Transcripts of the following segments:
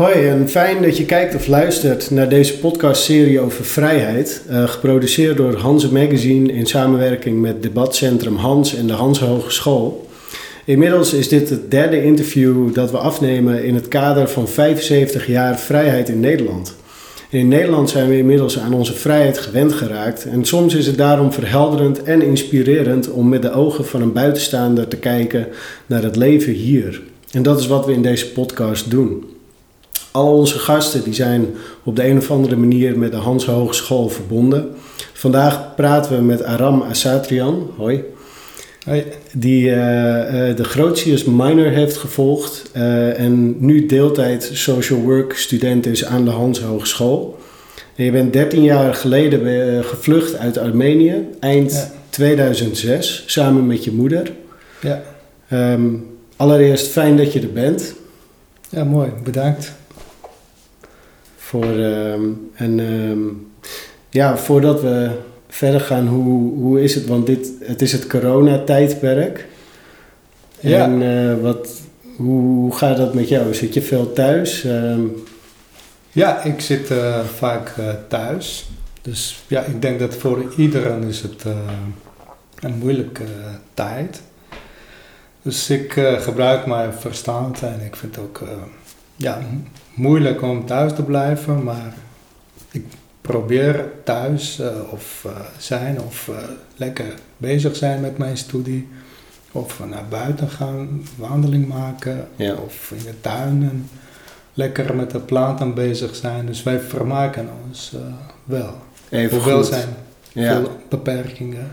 Hoi en fijn dat je kijkt of luistert naar deze podcastserie over vrijheid, uh, geproduceerd door Hanse Magazine in samenwerking met debatcentrum Hans en de Hans Hogeschool. Inmiddels is dit het derde interview dat we afnemen in het kader van 75 jaar vrijheid in Nederland. In Nederland zijn we inmiddels aan onze vrijheid gewend geraakt en soms is het daarom verhelderend en inspirerend om met de ogen van een buitenstaander te kijken naar het leven hier. En dat is wat we in deze podcast doen. Al onze gasten die zijn op de een of andere manier met de Hans Hogeschool verbonden. Vandaag praten we met Aram Asatrian. Hoi. Hoi. Die uh, uh, de Grotius minor heeft gevolgd uh, en nu deeltijd social work student is aan de Hans Hogeschool. En je bent 13 jaar geleden gevlucht uit Armenië, eind ja. 2006, samen met je moeder. Ja. Um, allereerst fijn dat je er bent. Ja, mooi. Bedankt. Voor, um, en um, ja, voordat we verder gaan, hoe, hoe is het? Want dit, het is het coronatijdperk. Ja. En uh, wat, hoe, hoe gaat dat met jou? Zit je veel thuis? Um, ja, ik zit uh, vaak uh, thuis. Dus ja, ik denk dat voor iedereen is het een moeilijke tijd. Dus ik gebruik mijn verstand en ik vind ook ja, moeilijk om thuis te blijven, maar ik probeer thuis uh, of uh, zijn of uh, lekker bezig zijn met mijn studie. Of naar buiten gaan, wandeling maken. Ja. Of in de tuin en lekker met de planten bezig zijn. Dus wij vermaken ons wel. Even Hoewel goed. zijn Ja. veel beperkingen.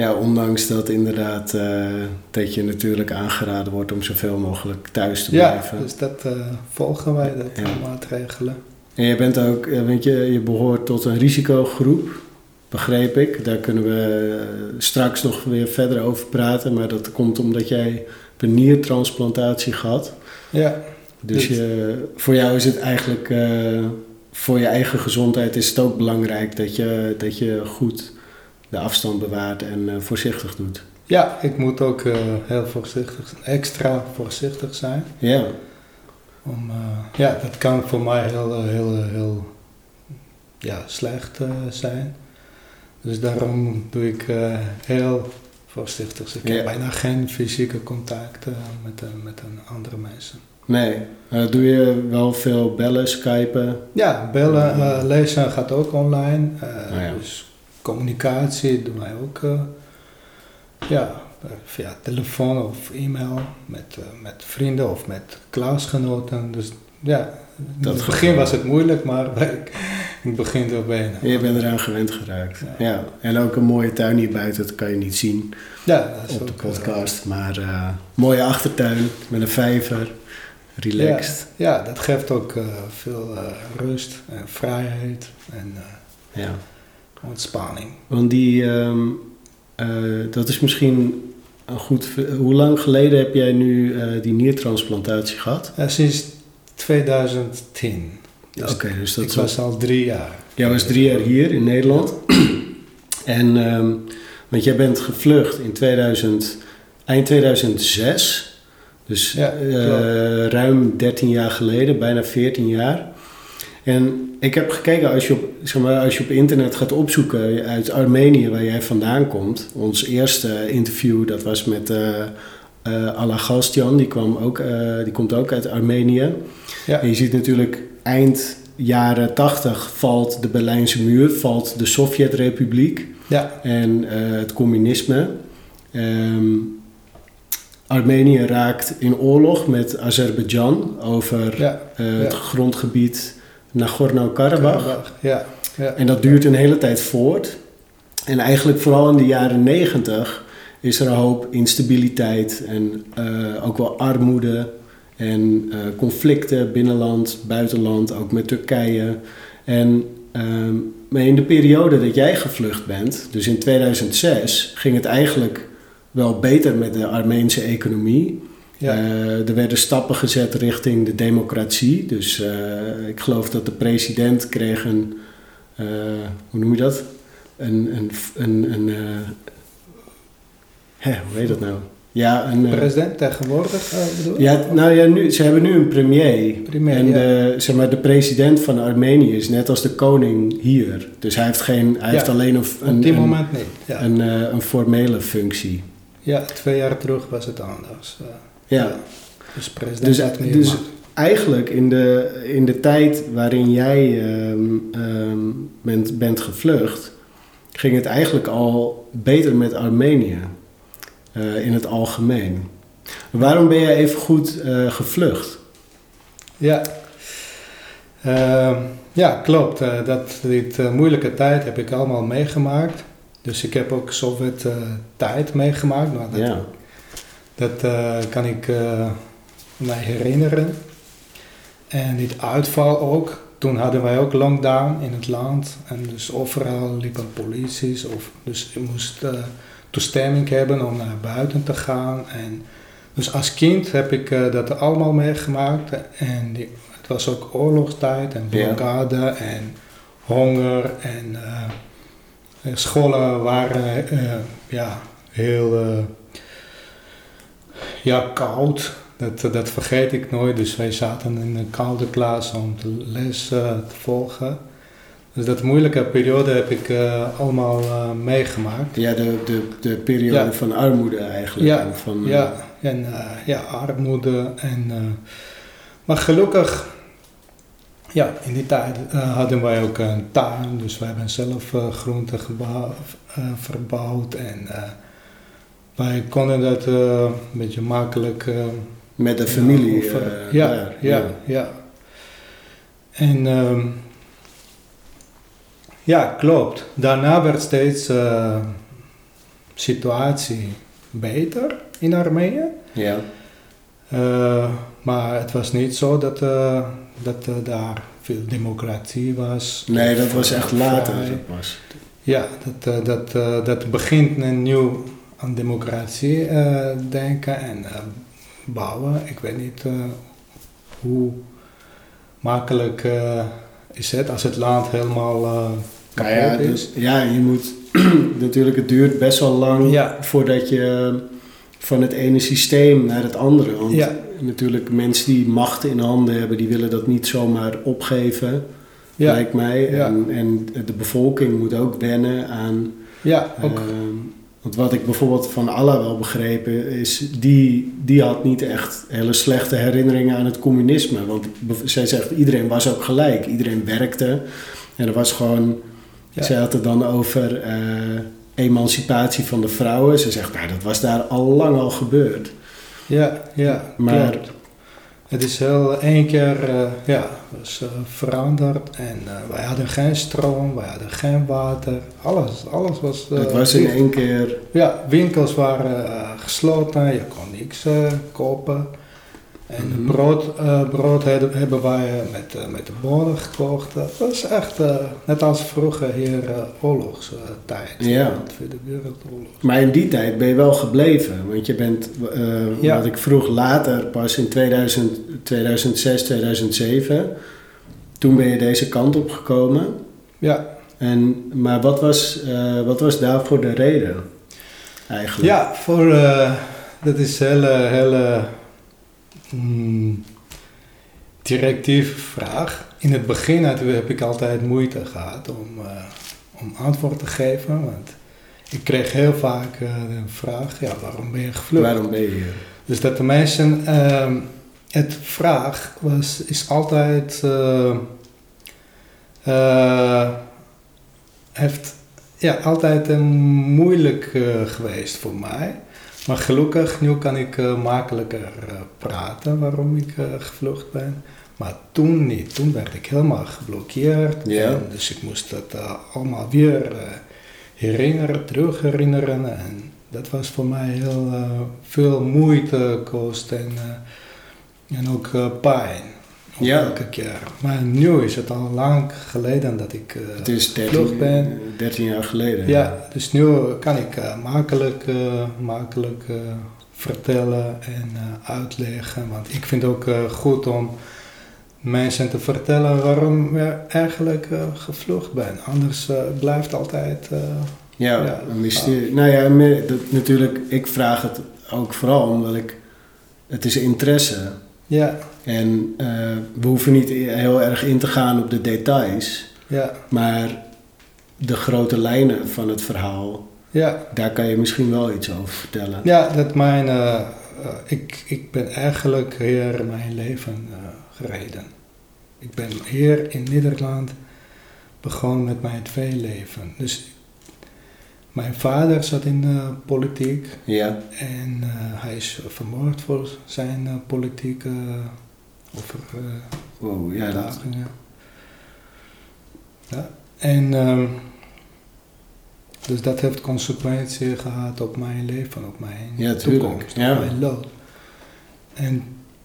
Ja, ondanks dat inderdaad uh, dat je natuurlijk aangeraden wordt om zoveel mogelijk thuis te Ja, blijven. dus dat uh, volgen wij, dat Ja. maatregelen. En je bent ook, eh, weet je, je behoort tot een risicogroep, begreep ik. Daar kunnen we straks nog weer verder over praten, maar dat komt omdat jij een niertransplantatie gehad. Ja, Dus Dit- je, voor jou is het eigenlijk, uh, voor je eigen gezondheid is het ook belangrijk dat je, dat je goed de afstand bewaart en uh, voorzichtig doet. ja ik moet ook uh, heel voorzichtig, extra voorzichtig zijn. Ja, Om, uh, ja, dat kan voor mij heel, heel, heel ja, slecht zijn. Dus daarom doe ik heel voorzichtig. Ik Ja. heb bijna geen fysieke contact uh, met, met een andere mensen. nee. Uh, doe je wel veel bellen, skypen? Ja, bellen, uh, lezen gaat ook online. Uh, Oh ja. Dus communicatie doen wij ook uh, ja, via telefoon of e-mail met, uh, met vrienden of met klasgenoten. Dus ja, in Dat het begin was het moeilijk, maar ik, ik begin er bijna. Je bent eraan gewend geraakt. Ja. Ja. En ook een mooie tuin hier buiten, dat kan je niet zien Ja, dat is op de ook, uh, podcast. Maar uh, mooie achtertuin met een vijver, relaxed. Ja, ja, dat geeft ook uh, veel uh, rust en vrijheid en Ja. Ontspanning. Want die, um, uh, dat is misschien een goed. Hoe lang geleden heb jij nu uh, die niertransplantatie gehad? Ja, sinds 2010. Oké, okay, dus dat ik was al drie jaar. Jij was drie jaar hier in Nederland. en, um, want jij bent gevlucht in 2000, eind 2006. Dus Ja, uh, ruim 13 jaar geleden, bijna 14 jaar. En ik heb gekeken, als je, op, zeg maar, als je op internet gaat opzoeken uit Armenië, waar jij vandaan komt. Ons eerste interview, dat was met uh, uh, Ala Gastian, die, kwam ook, uh, die komt ook uit Armenië. Ja. En je ziet natuurlijk eind jaren 80 valt de Berlijnse muur, valt de Sovjetrepubliek Ja, en uh, het communisme. Um, Armenië raakt in oorlog met Azerbeidzjan over ja, het grondgebied Nagorno-Karabakh. Ja, ja. En dat duurt een hele tijd voort. En eigenlijk vooral in de jaren 90 is er een hoop instabiliteit en uh, ook wel armoede en uh, conflicten binnenland, buitenland, ook met Turkije. En um, maar in de periode dat jij gevlucht bent, dus in 2006, ging het eigenlijk wel beter met de Armeense economie. Ja. Uh, er werden stappen gezet richting de democratie. Dus uh, ik geloof dat de president kreeg een, uh, hoe noem je dat? Een, een, een, een hè, hoe heet dat nou? Ja, een, eh, president tegenwoordig bedoel Ja, nou ja, nu, ze hebben nu een premier. Premier, en ja. de, zeg maar, de president van Armenië is net als de koning hier. Dus hij heeft, geen, hij Ja, heeft alleen een, een, Op een, moment niet. Ja. een, eh, een formele functie. ja, twee jaar terug was het anders. Ja, Dus president Dus- dus- eigenlijk in de, in de tijd waarin jij ehm, ehm, bent, bent gevlucht, ging het eigenlijk al beter met Armenië eh, in het algemeen. Waarom ben jij even goed eh, gevlucht? Ja. Ehm, ja, klopt. Eh, dat, dit moeilijke tijd heb ik allemaal meegemaakt. Dus ik heb ook Sovjet eh, tijd meegemaakt. Maar dat, Ja, dat eh, kan ik eh, mij herinneren. En dit uitval ook. Toen hadden wij ook lockdown in het land. En dus overal liepen polities. Of, dus je moest eh, toestemming hebben om naar buiten te gaan. En dus als kind heb ik dat allemaal meegemaakt. En die, het was ook oorlogstijd en Ja. blokkade en honger. En scholen waren ja, heel ja, koud. Dat, dat vergeet ik nooit. Dus wij zaten in een koude klas om de les te volgen. Dus dat moeilijke periode heb ik eh, allemaal eh, meegemaakt. ja de, de, de periode Ja. van armoede eigenlijk. Ja, En van, Ja, en eh, ja, armoede. En, maar gelukkig, ja, in die tijd hadden wij ook een tuin. Dus wij hebben zelf groenten gebouw- verbouwd. En wij konden dat eh, een beetje makkelijk... eh, Met de familie. over- eh, ja, daar, ja, ja. En ehm, ja, klopt. Daarna werd steeds eh situatie beter in Armenië. Ja. Eh, maar het was niet zo dat, eh, dat eh, daar veel democratie was. Nee, dat was eh, echt later vrij. pas. Ja, dat, eh, dat, eh, dat begint een nieuw aan democratie eh, denken en eh, bouwen. Ik weet niet eh, hoe makkelijk is het als het land helemaal Nou ja, is. dus, ja, je moet natuurlijk, het duurt best wel lang Ja. voordat je van het ene systeem naar het andere. Want Ja. natuurlijk mensen die macht in handen hebben, die willen dat niet zomaar opgeven, lijkt mij. En, en de bevolking moet ook wennen aan. ja ook. ehm, want wat ik bijvoorbeeld van Allah wel begrepen is, die, die had niet echt hele slechte herinneringen aan het communisme. Want zij zegt, iedereen was ook gelijk. Iedereen werkte. En er was gewoon Ja. zij had het dan over eh, emancipatie van de vrouwen. Ze zegt, nou, dat was daar al lang al gebeurd. Ja, ja, Maar- klopt. Het is heel één keer eh, ja, was, eh, veranderd en eh, wij hadden geen stroom, wij hadden geen water, alles, alles was... eh, het was in één keer... Ja, winkels waren eh, gesloten, je kon niks eh, kopen. En Mhm. brood, eh, brood hebben, wij eh, met, eh, met de bonen gekocht. Dat was echt net als vroeger hier oorlogstijd. Ja. De Tweede Wereldoorlog. Maar in die tijd ben je wel gebleven. Want je bent, Ja. wat ik vroeg later, pas in 2000, 2006, 2007... Toen ben je deze kant op gekomen. Ja, En, maar wat was, wat was daarvoor de reden eigenlijk? Ja, voor, dat is hele, hele mm, directieve vraag. In het begin heb ik altijd moeite gehad om, eh, om antwoord te geven. Want ik kreeg heel vaak eh, de vraag, ja, waarom ben je gevlucht? Waarom ben je hier? Dus dat de mensen, ehm, het vraag was, is altijd, eh, heeft ja, altijd een moeilijk geweest voor mij. Maar gelukkig, nu kan ik eh, makkelijker eh, praten waarom ik eh, gevlucht ben. Maar toen niet. Toen werd ik helemaal geblokkeerd. En dus ik moest dat allemaal weer herinneren, terug herinneren. En dat was voor mij heel veel moeite kost en, en ook pijn. Ja. Elke keer. Maar nu is het al lang geleden dat ik eh, Het is gevlucht 13, ben. 13 jaar geleden. Ja, dus nu kan ik eh, makkelijk, eh, makkelijk vertellen en uitleggen. Want ik vind het ook goed om mensen te vertellen waarom ik eigenlijk gevlucht ben. Anders blijft altijd... Ja, Ja. een mysterie. Nou ja, dat, natuurlijk, ik vraag het ook vooral omdat ik... Het is interesse. Ja, En eh, we hoeven niet heel erg in te gaan op de details. ja, Maar de grote lijnen van het verhaal, ja. daar kan je misschien wel iets over vertellen. Ja, dat mijn, eh, eh, ik, ik ben eigenlijk hier mijn leven gereden. Ik ben hier in Nederland begonnen met mijn twee leven. Dus mijn vader zat in de politiek Ja, en eh, hij is vermoord voor zijn eh, politieke over, eh, wow, ja, dat. Ja, en ehm, dus dat heeft consequenties gehad op mijn leven, op mijn Ja, toekomst, Ja. op mijn lot. En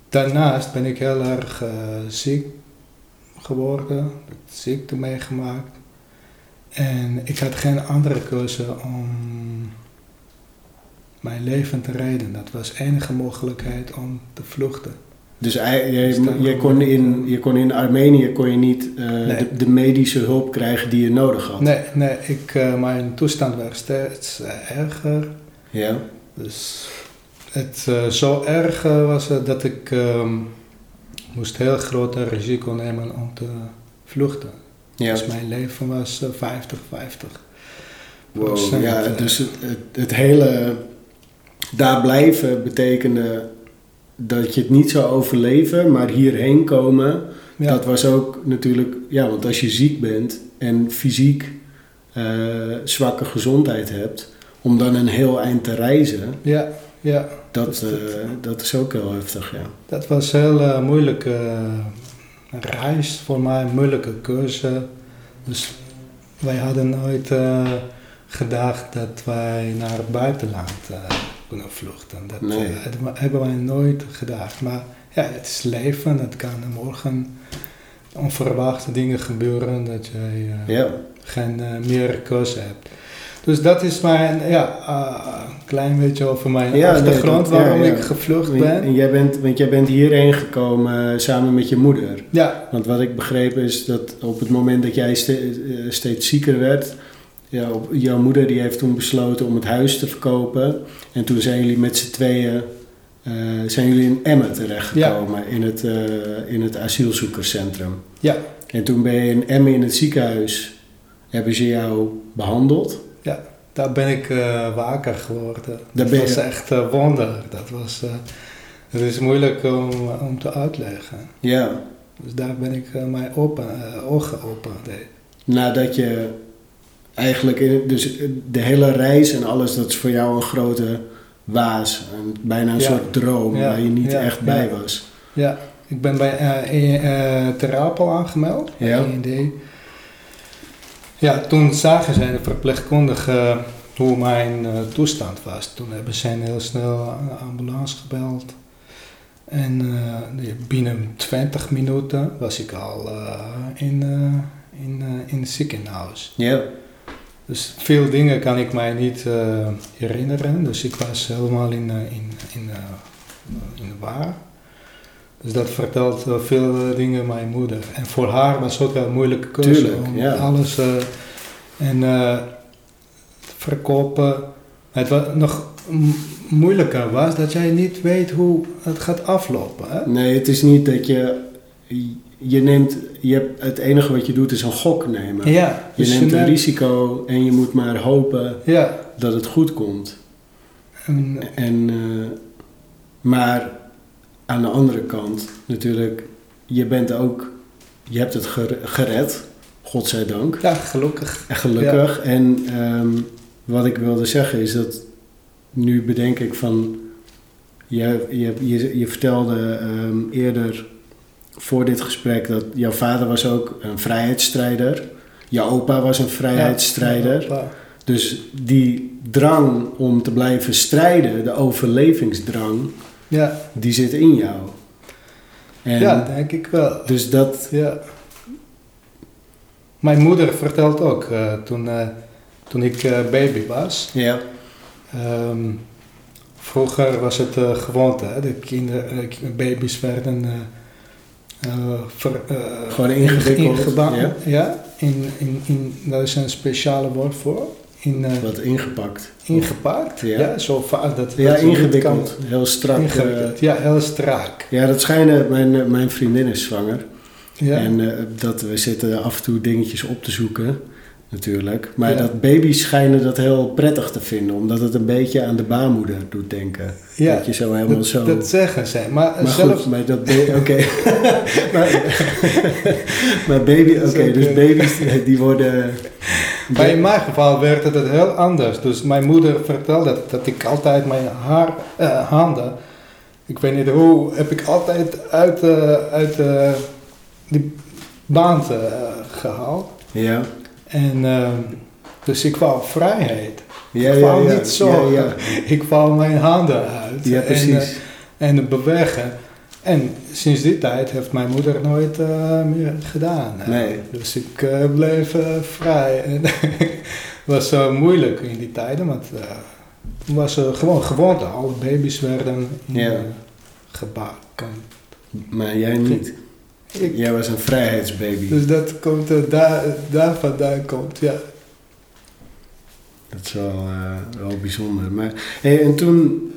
daarnaast ben ik heel erg ziek geworden, ziekte meegemaakt. En ik had geen andere keuze om mijn leven te redden. Dat was de enige mogelijkheid om te vluchten. dus je, we- kon in, je kon in Armenië kon je niet eh, Nee. de, de medische hulp krijgen die je nodig had. Nee, nee ik, eh, mijn toestand werd steeds eh, erger. Ja, Dus het eh, zo erg eh, was het dat ik ehm, moest heel groot risico nemen om te vluchten. Ja. Dus mijn leven was 50-50. Wow, ja, dus het, het, het hele daar blijven betekende dat je het niet zou overleven, maar hierheen komen, Ja, dat was ook natuurlijk, ja, want als je ziek bent en fysiek eh, zwakke gezondheid hebt, om dan een heel eind te reizen, ja, ja, dat, dat- eh, dat is ook heel heftig, ja. dat was heel eh, moeilijke eh, reis voor mij, een moeilijke keuze. Dus wij hadden nooit eh, gedacht dat wij naar het buitenland eh, kunnen vluchten. Dat Nee. eh, hebben wij nooit gedacht. Maar ja, het is leven, het kan morgen onverwachte dingen gebeuren dat jij Ja, geen meer keuze hebt. Dus dat is mijn, ja, eh, een klein beetje over mijn Ja, nee, achtergrond, dat- waarom ja. ik gevlucht en, ben. en jij bent, want jij bent hierheen gekomen eh, samen met je moeder. Ja, Want wat ik begrepen is dat op het moment dat jij ste- eh, steeds zieker werd, op, jouw moeder die heeft toen besloten om het huis te verkopen. En toen zijn jullie met z'n tweeën eh, zijn jullie in Emmen terechtgekomen in, het, eh, in het asielzoekerscentrum. Ja. En toen ben je in Emmen in het ziekenhuis, hebben ze jou behandeld. Daar ben ik eh, waker geworden. Daar dat je- was echt een wonder. Dat was, eh, het is moeilijk om, om te uitleggen. Ja, Dus daar ben ik eh, mijn open, eh, ogen open deed. nadat je eigenlijk, in, dus de hele reis en alles, dat is voor jou een grote waas. Een, bijna een Ja. soort droom Ja. waar je niet Ja. echt bij Ja. was. Ja, ik ben bij eh eh, eh, Terapel aangemeld, Ja. END. Ja, toen zagen zij de verpleegkundige hoe mijn eh, toestand was. Toen hebben zij heel snel een ambulance gebeld. En eh, binnen 20 minuten was ik al eh, in, eh, in, eh, in het ziekenhuis. Ja, Dus veel dingen kan ik mij niet eh, herinneren. Dus ik was helemaal in, eh, in, in, eh, in de war. Dus dat vertelt veel eh, dingen mijn moeder. En voor haar was het ook een moeilijke keuze Tuurlijk, om ja. alles eh, en eh, verkopen. Het was nog moeilijker was dat jij niet weet hoe het gaat aflopen. Hè? nee, het is niet dat je, je neemt, je hebt, het enige wat je doet is een gok nemen. Ja, Je dus neemt een neemt- risico en je moet maar hopen Ja, dat het goed komt. en, En, maar aan de andere kant natuurlijk, je bent ook, je hebt het ger- gered, godzijdank. ja, gelukkig. En gelukkig. En ehm, wat ik wilde zeggen is dat nu bedenk ik van. Je, je, je, je vertelde ehm, eerder voor dit gesprek dat jouw vader was ook een vrijheidsstrijder. Jouw opa was een vrijheidsstrijder. Ja, Dus die drang om te blijven strijden, de overlevingsdrang, ja, die zit in jou. En ja, denk ik wel. Dus dat, Ja. Mijn moeder vertelt ook, eh, toen, eh, toen ik eh, baby was. ja, ehm, vroeger was het gewoonte, hè, de kinderen, baby's werden ver- Gewoon ingewikkeld, ingeba- ja. ja, in, in, in, daar is een speciale woord voor. In, eh, Wat ingepakt. ingepakt. Ja. Ja. zo vaak dat Ja, dat ingewikkeld. Heel strak. eh, Ingewikkeld. ja, heel strak. ja, dat schijnen... Mijn, eh, mijn vriendin is zwanger. Ja. En dat we zitten af en toe dingetjes op te zoeken, natuurlijk. Maar Ja. dat baby's schijnen dat heel prettig te vinden, omdat het een beetje aan de baarmoeder doet denken. Ja, Dat je zo helemaal dat, zo. dat zeggen ze. Maar, maar zelfs... goed, maar dat Oké. maar, maar baby, oké, dus baby's die worden. In mijn geval werkte het heel anders. Dus mijn moeder vertelde dat ik altijd mijn haar, eh, handen, ik weet niet hoe, heb ik altijd uit, eh, uit eh, die eh, gehaald. Ja, En eh, dus ik wou vrijheid. ja, ik ja. wou ja, niet zo. Ja, ja. Ik wou mijn handen uit. Ja, En, precies. en bewegen. En sinds die tijd heeft mijn moeder nooit eh, meer gedaan. hè. Nee. Dus ik eh, bleef eh, vrij. Het was eh, moeilijk in die tijden, want het was gewoon gewoonte. Alle baby's werden Ja. gebakken. Maar jij niet. Ik- Jij was een vrijheidsbaby. dus dat komt, daar, daar vandaan komt, ja. Dat is wel, wel bijzonder. Maar, hey, en toen,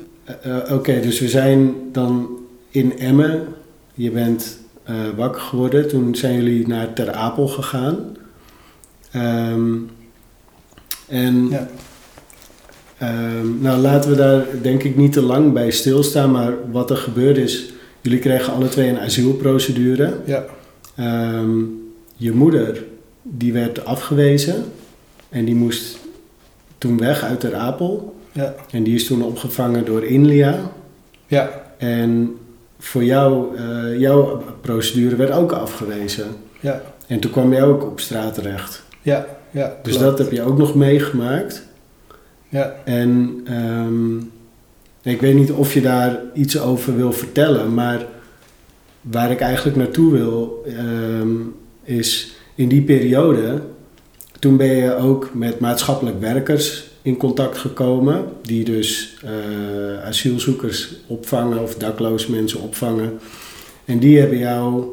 oké, dus we zijn dan in Emmen. Je bent eh, wakker geworden. Toen zijn jullie naar Ter Apel gegaan. Ehm, en Ja. ehm, nou, laten we daar denk ik niet te lang bij stilstaan. Maar wat er gebeurde is, jullie kregen alle twee een asielprocedure. ja. Ehm, je moeder, die werd afgewezen. En die moest toen weg uit Ter Apel. Ja. En die is toen opgevangen door Inlia. Ja, En voor jou, eh, jouw procedure werd ook afgewezen. ja, En toen kwam jij ook op straat terecht. ja, ja. Dus klopt. dat heb je ook nog meegemaakt. Ja. En ehm, ik weet niet of je daar iets over wil vertellen, maar waar ik eigenlijk naartoe wil, ehm, is in die periode, toen ben je ook met maatschappelijk werkers in contact gekomen, die dus eh, asielzoekers opvangen of dakloze mensen opvangen. En die hebben jou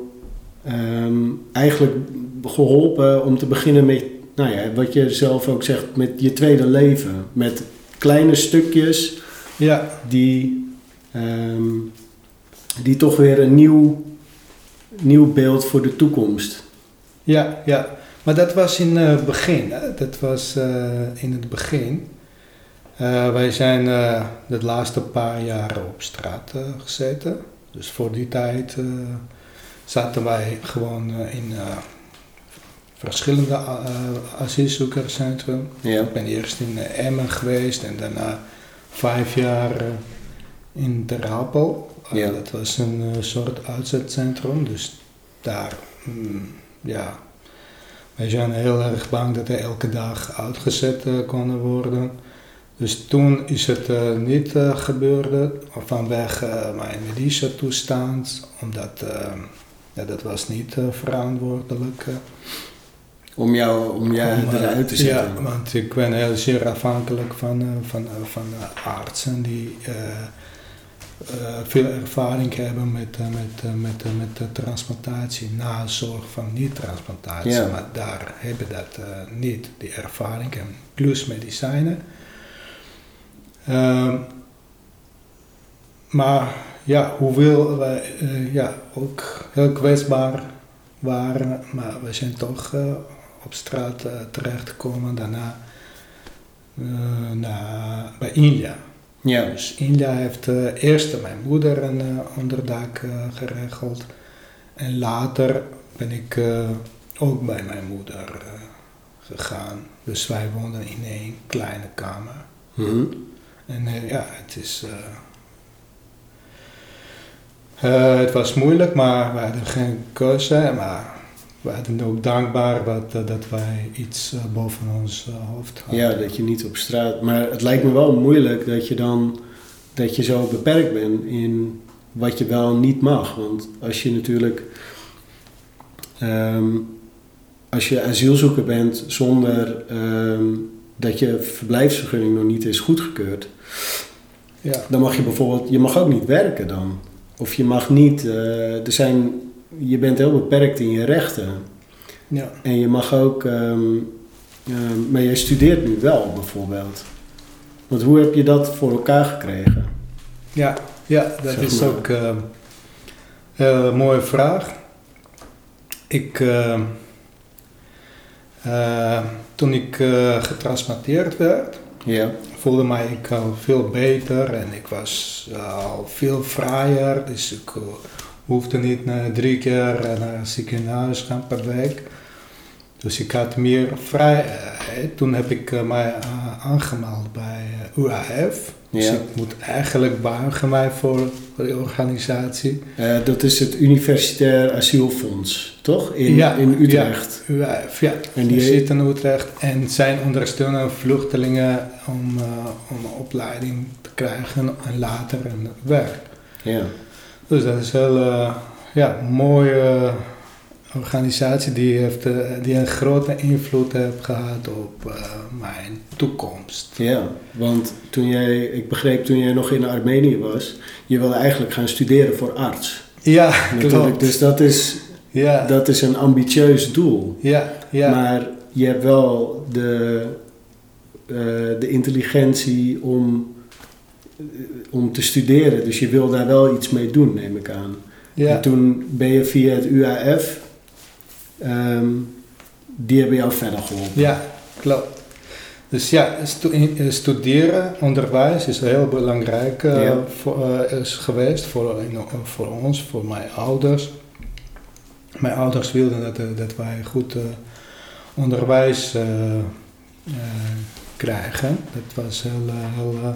ehm, eigenlijk geholpen om te beginnen met, nou ja, wat je zelf ook zegt, met je tweede leven. Met kleine stukjes Ja, die, ehm, die toch weer een nieuw, nieuw beeld voor de toekomst. Ja, ja. Maar dat was in het begin. Hè? Dat was eh, in het begin. Eh, wij zijn eh, de laatste paar jaren op straat eh, gezeten. Dus voor die tijd eh, zaten wij gewoon eh, in eh, verschillende asielzoekerscentrum. Ja. Ik ben eerst in eh, Emmen geweest en daarna vijf jaar eh, in Ter Apel. Eh, Ja. Dat was een eh, soort uitzetcentrum, dus daar, mm, ja, wij zijn heel erg bang dat er elke dag uitgezet eh, konden worden. Dus toen is het eh, niet eh gebeurd vanwege mijn medische toestand, omdat eh, ja, dat was niet verantwoordelijk. Om jou, om jou Om, eruit te zetten. Ja, want ik ben heel zeer afhankelijk van, van, van artsen die veel ervaring hebben met, eh, met, eh, met, eh, met de transplantatie, nazorg van niet-transplantatie. Ja. Maar daar hebben dat eh, niet, die ervaring en plus medicijnen. Ehm, maar ja, hoewel wij eh, ja, ook heel kwetsbaar waren, maar we zijn toch eh, op straat eh, terechtgekomen. Daarna eh, naar, bij India. Ja. Dus India heeft eh, eerst mijn moeder een eh, onderdak eh, geregeld. En later ben ik ook bij mijn moeder gegaan. Dus wij woonden in één kleine kamer. Mhm. En ja, het is. het was moeilijk, maar we hadden geen keuze. Maar we hadden ook dankbaar wat, eh, dat wij iets eh, boven ons eh, hoofd hadden. ja, dat je niet op straat... Maar het lijkt me wel moeilijk dat je dan... Dat je zo beperkt bent in wat je wel niet mag. Want als je natuurlijk... ehm, als je asielzoeker bent zonder ehm, dat je verblijfsvergunning nog niet is goedgekeurd... Ja, Dan mag je bijvoorbeeld, je mag ook niet werken dan. Of je mag niet, er zijn, je bent heel beperkt in je rechten. ja, En je mag ook, ehm, Ehm, maar jij studeert nu wel bijvoorbeeld. Want hoe heb je dat voor elkaar gekregen? Ja, ja dat Zeg is maar. ook eh, een mooie vraag. Ik, eh, toen ik eh, getransplanteerd werd, Ja. voelde mij ik al veel beter en ik was al veel vrijer. Dus ik hoefde niet drie keer eh, naar het ziekenhuis gaan per week. Dus ik had meer vrijheid. Toen heb ik eh, mij eh, aangemeld bij eh, UAF. Dus Ja. ik moet eigenlijk buigen mij voor de organisatie. Eh, dat is het Universitair Asielfonds, toch? In, Ja, in Utrecht. UAF, ja. En Die zit in Utrecht en zij ondersteunen vluchtelingen om, eh, om een opleiding te krijgen en later een werk. Ja. Dus dat is een heel eh, ja, mooie organisatie die, heeft, eh, die een grote invloed heeft gehad op eh, mijn toekomst. ja, want toen jij, ik begreep toen jij nog in Armenië was, je wilde eigenlijk gaan studeren voor arts. Ja, Natuurlijk. klopt. Dus dat is, Ja, dat is een ambitieus doel. ja, ja. Maar je hebt wel de, de intelligentie om, om te studeren. Dus je wil daar wel iets mee doen, neem ik aan. ja. En toen ben je via het UAF, ehm, die hebben jou verder geholpen. Ja, klopt. Dus ja, eh, studeren, onderwijs is heel belangrijk eh, Ja. voor, eh, is geweest voor, eh, voor ons, voor mijn ouders. Mijn ouders wilden dat, eh, dat wij goed eh, onderwijs eh, eh, krijgen. Dat was heel, eh, heel eh,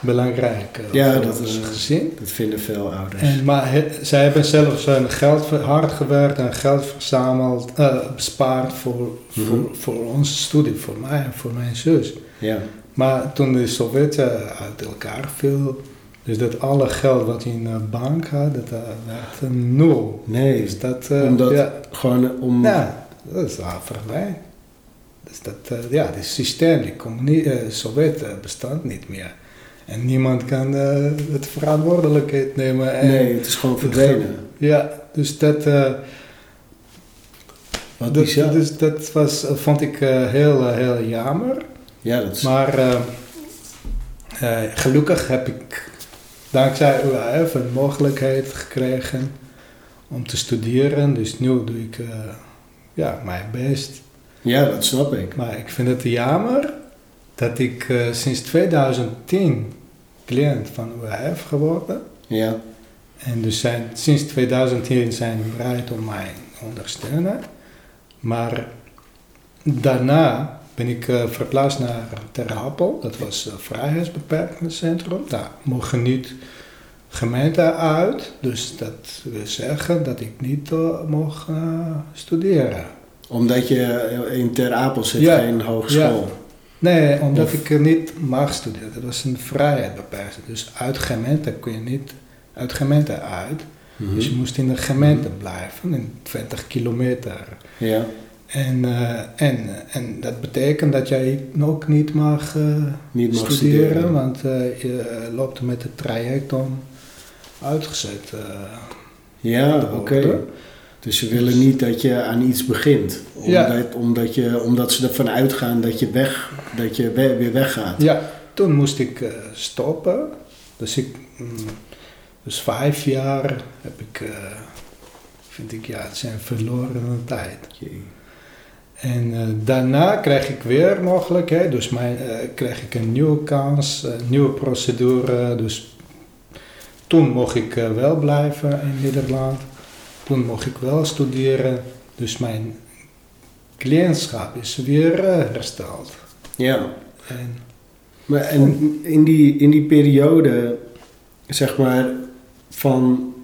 belangrijk eh, Ja, voor dat, ons eh, gezin. Dat vinden veel ouders. En, maar he- zij hebben zelfs hun geld hard gewerkt en geld verzameld, eh, bespaard voor, voor, Mhm. voor onze studie, voor mij en voor mijn zus. ja. Maar toen de Sovjeten uit elkaar viel, dus dat alle geld wat je in de bank had, dat werd een nul. Nee, Dus dat, Omdat- ja, gewoon om... ja, dat is al verdwijnt. Dus dat, ja, het systeem, die communie, Sovjeten bestaat niet meer. En niemand kan eh, het verantwoordelijkheid nemen. En, nee, het is gewoon verdwenen. Ja, dus dat, eh, Wat dat, bizar. dus dat was, eh, vond ik heel, heel jammer. ja, dat is... Maar gelukkig heb ik dankzij UAF een mogelijkheid gekregen om te studeren. Dus nu doe ik ja, mijn best. Ja, dat snap ik. Maar ik vind het jammer dat ik sinds 2010 cliënt van UAF geworden. Ja, En dus zijn, sinds 2010 zijn ze bereid om mij te ondersteunen. Maar daarna ben ik eh, verplaatst naar Ter Apel. Dat was een vrijheidsbeperkingscentrum. Daar mogen niet gemeente uit. Dus dat wil zeggen dat ik niet eh, mocht eh, studeren. omdat je in Ter Apel zit, Ja, geen hogeschool. Nee, omdat Of- ik niet mag studeren. Dat was een vrijheidsbeperking. Dus uit gemeente kun je niet uit gemeente uit. Mhm. Dus je moest in de gemeente blijven, in 20 kilometer. Ja, En, eh, en, en dat betekent dat jij ook niet mag, eh, niet mag studeren, studeren. want eh, je eh, loopt met het traject om uitgezet eh, Ja, oké. Dus ze willen niet dat je aan iets begint. Ja. Omdat, omdat, je, omdat ze ervan uitgaan dat je, weg, dat je we- weer weggaat. Ja, toen moest ik eh, stoppen. Dus ik, mm, dus vijf jaar heb ik, eh, vind ik, ja, het zijn verloren tijd. Jee. En eh, daarna krijg ik weer mogelijkheid, dus mijn, krijg ik een nieuwe kans, een nieuwe procedure. Dus toen mocht ik wel blijven in Nederland. Toen mocht ik wel studeren. Dus mijn cliëntschap is weer eh, hersteld. Ja. En, Maar en in die, in die periode, zeg maar, van...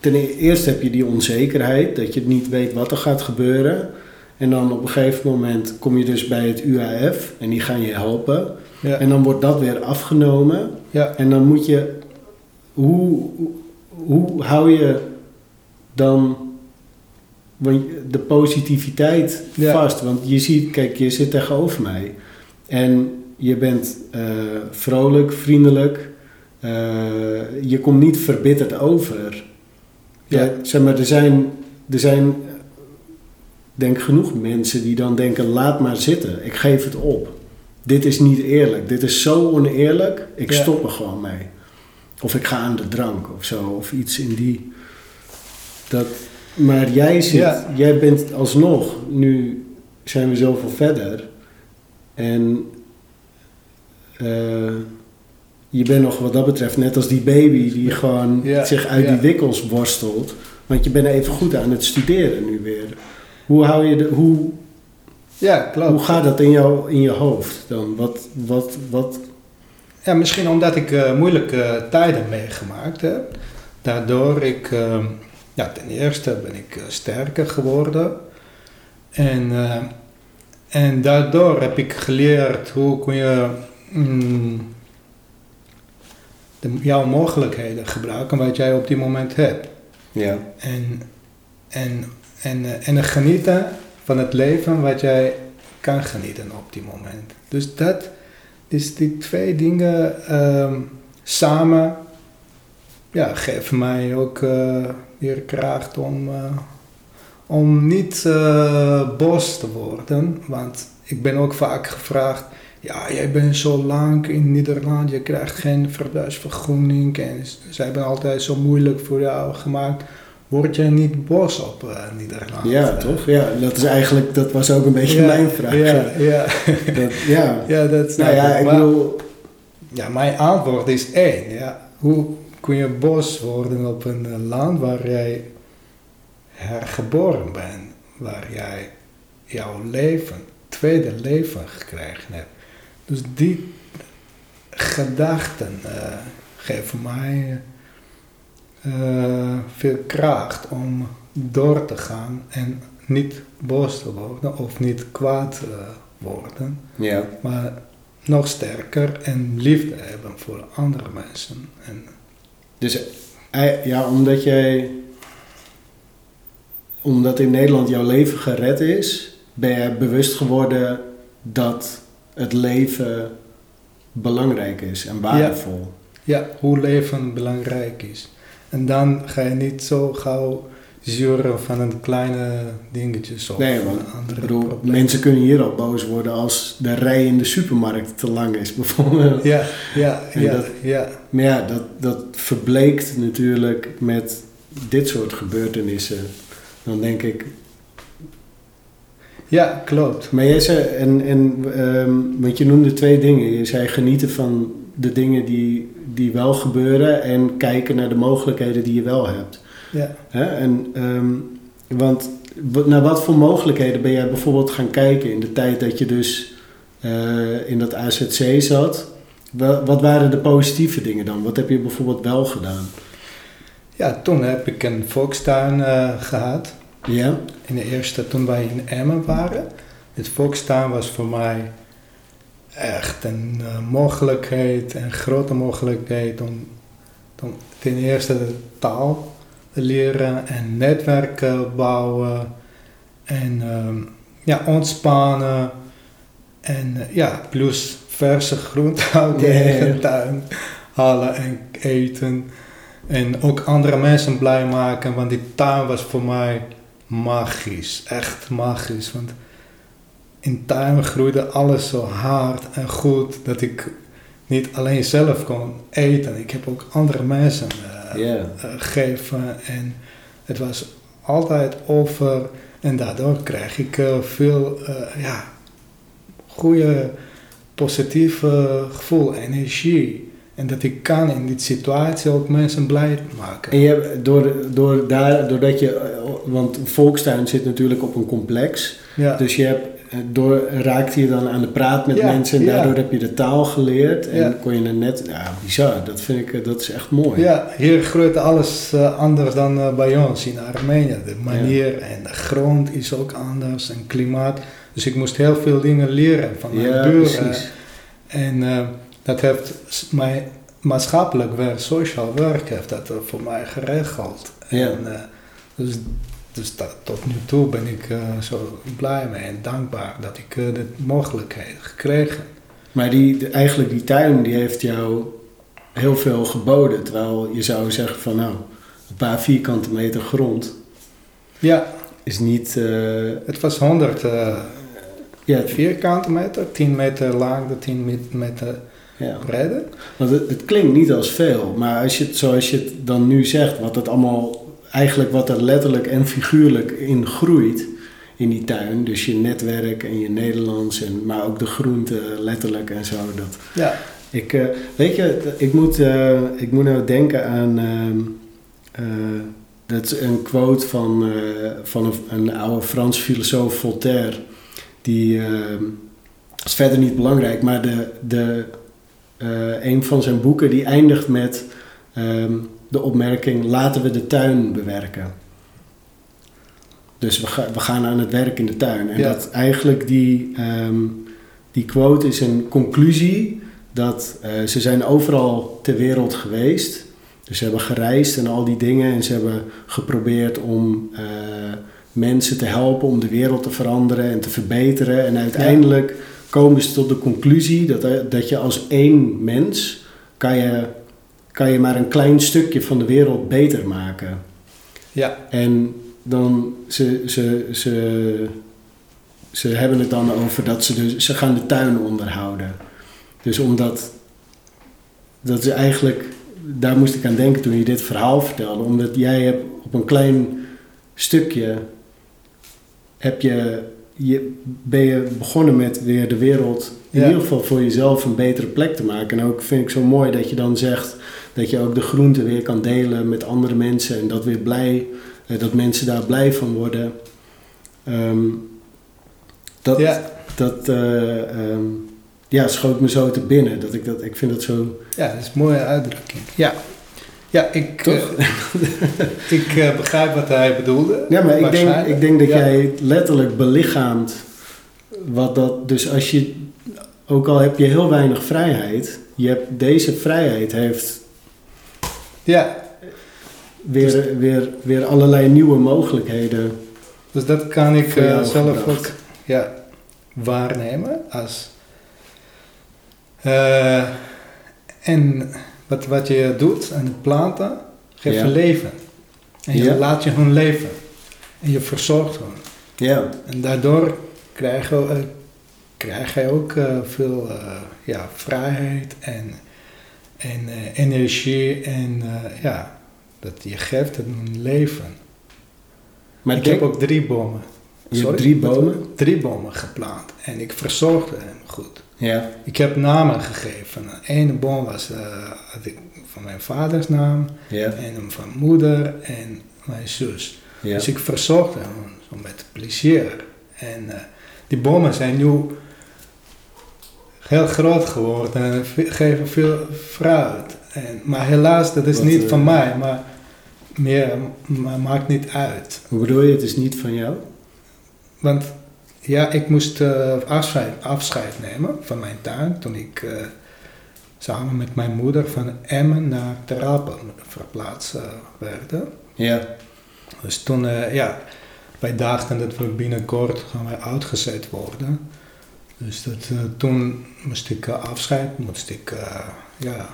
Ten eerste heb je die onzekerheid, dat je niet weet wat er gaat gebeuren. En dan op een gegeven moment kom je dus bij het UAF en die gaan je helpen. ja, En dan wordt dat weer afgenomen. ja, En dan moet je... Hoe, hoe hou je dan de positiviteit Ja. vast? Want je ziet, kijk, je zit tegenover mij. En je bent eh, vrolijk, vriendelijk. eh, je komt niet verbitterd over. Ja. Ja. zeg maar, er zijn, er zijn denk genoeg mensen die dan denken: laat maar zitten, ik geef het op. Dit is niet eerlijk, dit is zo oneerlijk, ik Ja. stop er gewoon mee. Of ik ga aan de drank of zo, of iets in die. Dat, maar jij zit, Ja. jij bent alsnog, nu zijn we zoveel verder. En eh, je bent nog wat dat betreft net als die baby die gewoon Ja, zich uit ja. die wikkels worstelt. Want je bent even goed aan het studeren nu weer. Hoe, hou je de, hoe, Ja, klopt. hoe gaat dat in, jou, in je hoofd dan? Wat, wat, wat, Ja, misschien omdat ik eh, moeilijke tijden meegemaakt heb. Daardoor ik, eh, ja, ten eerste ben ik eh, sterker geworden. En, eh, en daardoor heb ik geleerd hoe kun je mm, de, jouw mogelijkheden gebruiken wat jij op die moment hebt. ja. En, en, en, eh, en genieten van het leven wat jij kan genieten op die moment. Dus dat, dus die twee dingen ehm, samen ja, geven mij ook weer kracht om, eh, om niet eh boos te worden. Want ik ben ook vaak gevraagd, ja, jij bent zo lang in Nederland, je krijgt geen verblijfsvergunning en z- zij hebben altijd zo moeilijk voor jou gemaakt. Word jij niet boos op eh, Nederland? ja, toch? Ja, dat is eigenlijk, dat was ook een beetje ja, mijn vraag. Ja, ja. Dat, ja. ja dat nou ja, ik bedoel, Ja, mijn antwoord is één. Ja. Hoe kun je boos worden op een eh, land waar jij hergeboren bent, waar jij jouw leven, tweede leven gekregen hebt. Dus die gedachten eh, geven mij eh, veel kracht om door te gaan en niet boos te worden of niet kwaad te worden ja. maar nog sterker en liefde hebben voor andere mensen. En Dus eh, ja, omdat jij, omdat in Nederland jouw leven gered is, ben je bewust geworden dat het leven belangrijk is en waardevol. ja, hoe leven belangrijk is. En dan ga je niet zo gauw zeuren van een kleine dingetjes of Nee, want andere bedoel, mensen kunnen hier al boos worden als de rij in de supermarkt te lang is, bijvoorbeeld. Ja, ja, En ja, dat- ja. Maar ja, dat, dat verbleekt natuurlijk met dit soort gebeurtenissen. Dan denk ik, Ja, klopt. Maar jij zei, en, en, ehm, want je noemde twee dingen. Je zei genieten van de dingen die, die wel gebeuren en kijken naar de mogelijkheden die je wel hebt. Ja. Hè? En, ehm, want naar wat voor mogelijkheden ben jij bijvoorbeeld gaan kijken in de tijd dat je dus eh, in dat AZC zat? Wat waren de positieve dingen dan? Wat heb je bijvoorbeeld wel gedaan? ja, toen heb ik een volkstuin eh, gehad. Ja? In de eerste, toen wij in Emmen waren. Het volkstuin was voor mij echt een eh, mogelijkheid, een grote mogelijkheid om, om ten eerste de taal leren en netwerken bouwen en ehm, ja, ontspannen en eh, ja, plus verse groenten uit de eigen tuin halen en eten. En ook andere mensen blij maken, want die tuin was voor mij magisch, echt magisch. Want in tuin groeide alles zo hard en goed dat ik niet alleen zelf kon eten. Ik heb ook andere mensen eh, eh, gegeven en het was altijd over. En daardoor krijg ik eh, veel ja, goede, positieve gevoel, energie. En dat ik kan in die situatie ook mensen blij maken. En je hebt door, door daar, doordat je, want Volkstuin zit natuurlijk op een complex. Ja. Dus je hebt, door, raakte je dan aan de praat met Ja, mensen en ja. daardoor heb je de taal geleerd. En Ja. kon je een net, ja bizar, dat vind ik, eh, dat is echt mooi. Ja, hier groeit alles eh, anders dan eh, bij ons in Armenië. De manier en de grond is ook anders en klimaat. Dus ik moest heel veel dingen leren van mijn Ja, buren. En eh, dat heeft mijn maatschappelijk werk, social werk, heeft dat eh, voor mij geregeld. Ja. En, eh, dus dus dat, tot nu toe ben ik eh, zo blij mee en dankbaar dat ik eh de mogelijkheid gekregen. Maar die, de- eigenlijk die tuin, die heeft jou heel veel geboden. Terwijl je zou zeggen van nou, een paar vierkante meter grond. Ja, is niet... eh, Het was 100 eh, ja, vierkante meter, 10 meter lang, 10 meter ja. breed. Want het, het klinkt niet als veel, maar als je zoals je het dan nu zegt, wat het allemaal, eigenlijk wat er letterlijk en figuurlijk in groeit in die tuin, dus je netwerk en je Nederlands, en, maar ook de groenten letterlijk en zo. Dat, Ja, ik, eh, weet je, ik moet, eh, ik moet nou denken aan, ehm, eh, dat is een quote van, van een, een oude Frans filosoof Voltaire, die ehm, is verder niet belangrijk, maar de, de, een van zijn boeken die eindigt met ehm, de opmerking: laten we de tuin bewerken. Dus we, ga- we gaan aan het werk in de tuin. En Ja. dat eigenlijk die, ehm, die quote is een conclusie dat eh, ze zijn overal ter wereld geweest. Dus ze hebben gereisd en al die dingen. En ze hebben geprobeerd om eh, mensen te helpen om de wereld te veranderen en te verbeteren. En uiteindelijk komen ze tot de conclusie dat, dat je als één mens kan je, kan je maar een klein stukje van de wereld beter maken. ja, En dan ze, ze, ze, ze hebben het dan over dat ze, dus, ze gaan de tuin onderhouden. Dus omdat, dat is eigenlijk, daar moest ik aan denken toen je dit verhaal vertelde. Omdat jij hebt op een klein stukje, heb je, je, ben je begonnen met weer de wereld, in Ja. ieder geval voor jezelf een betere plek te maken. En ook vind ik zo mooi dat je dan zegt dat je ook de groente weer kan delen met andere mensen en dat weer blij, eh, dat mensen daar blij van worden. Ehm, dat, ja, dat eh, ehm, ja, schoot me zo te binnen. Dat ik, dat, ik vind dat zo... ja, dat is een mooie uitdrukking. Ja, ja ik, Toch? eh, ik begrijp wat hij bedoelde. Ja, maar ik denk, ik denk dat Ja. jij letterlijk belichaamt wat dat... Dus als je... Ook al heb je heel weinig vrijheid... Je hebt, deze vrijheid heeft Ja, weer, Dus- weer, weer allerlei nieuwe mogelijkheden. dus dat kan ik eh, zelf ook ja, waarnemen als... eh, en wat, wat je doet aan de planten, geeft Ja. je leven. En je Ja. laat je hun leven. En je verzorgt hun. Ja, En daardoor krijg je, eh, krijg je ook veel ja, vrijheid en, en eh, energie. En eh, ja, dat je geeft het een leven. maar ik denk, heb ook drie bomen. je hebt Sorry? drie bomen. Drie bomen geplant. En ik verzorgde hem goed. Ja, Ik heb namen gegeven. Ene boom was eh, van mijn vaders naam. ja, En een van moeder en mijn zus. ja. Dus ik verzorgde hem met plezier. En die bomen zijn nu heel groot geworden en ve- geven veel fruit. En, maar helaas, dat is Wat, niet eh, van mij, maar meer maar maakt niet uit. Hoe bedoel je, het is niet van jou? Want ja, ik moest eh, afscheid, afscheid nemen van mijn tuin toen ik eh, samen met mijn moeder van Emmen naar Terapel verplaatst eh, werden. Ja, Dus toen, eh, ja, wij dachten dat we binnenkort gaan wij uitgezet worden. Dus dat, eh, toen moest ik eh, afscheid, moest ik, eh, ja,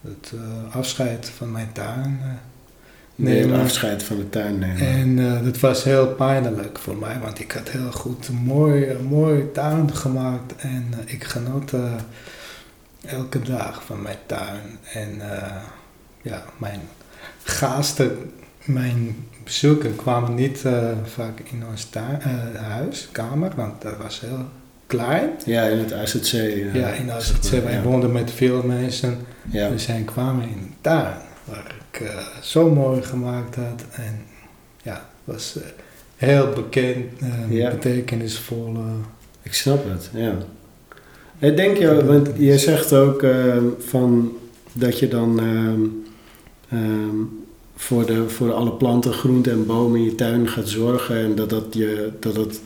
het afscheid van mijn tuin eh, nee, nemen. afscheid van de tuin nemen. En dat was heel pijnlijk voor mij, want ik had heel goed een mooi, mooi tuin gemaakt. En ik genoot elke dag van mijn tuin. En ja, mijn gasten, mijn bezoeken kwamen niet vaak in ons tuin, eh, huis, kamer, want dat was heel klein. Ja, in het AZC. eh, ja, in zeg AZC, wij ja. woonden met veel mensen. Ja. Dus zij kwamen in een tuin waar ik eh, zo mooi gemaakt had. En ja, het was eh, heel bekend, Ja. betekenisvol. Ik snap het, ja. Ik denk je, want je zegt ook van dat je dan ehm, ehm, voor, de, voor alle planten, groenten en bomen in je tuin gaat zorgen en dat dat je, dat het,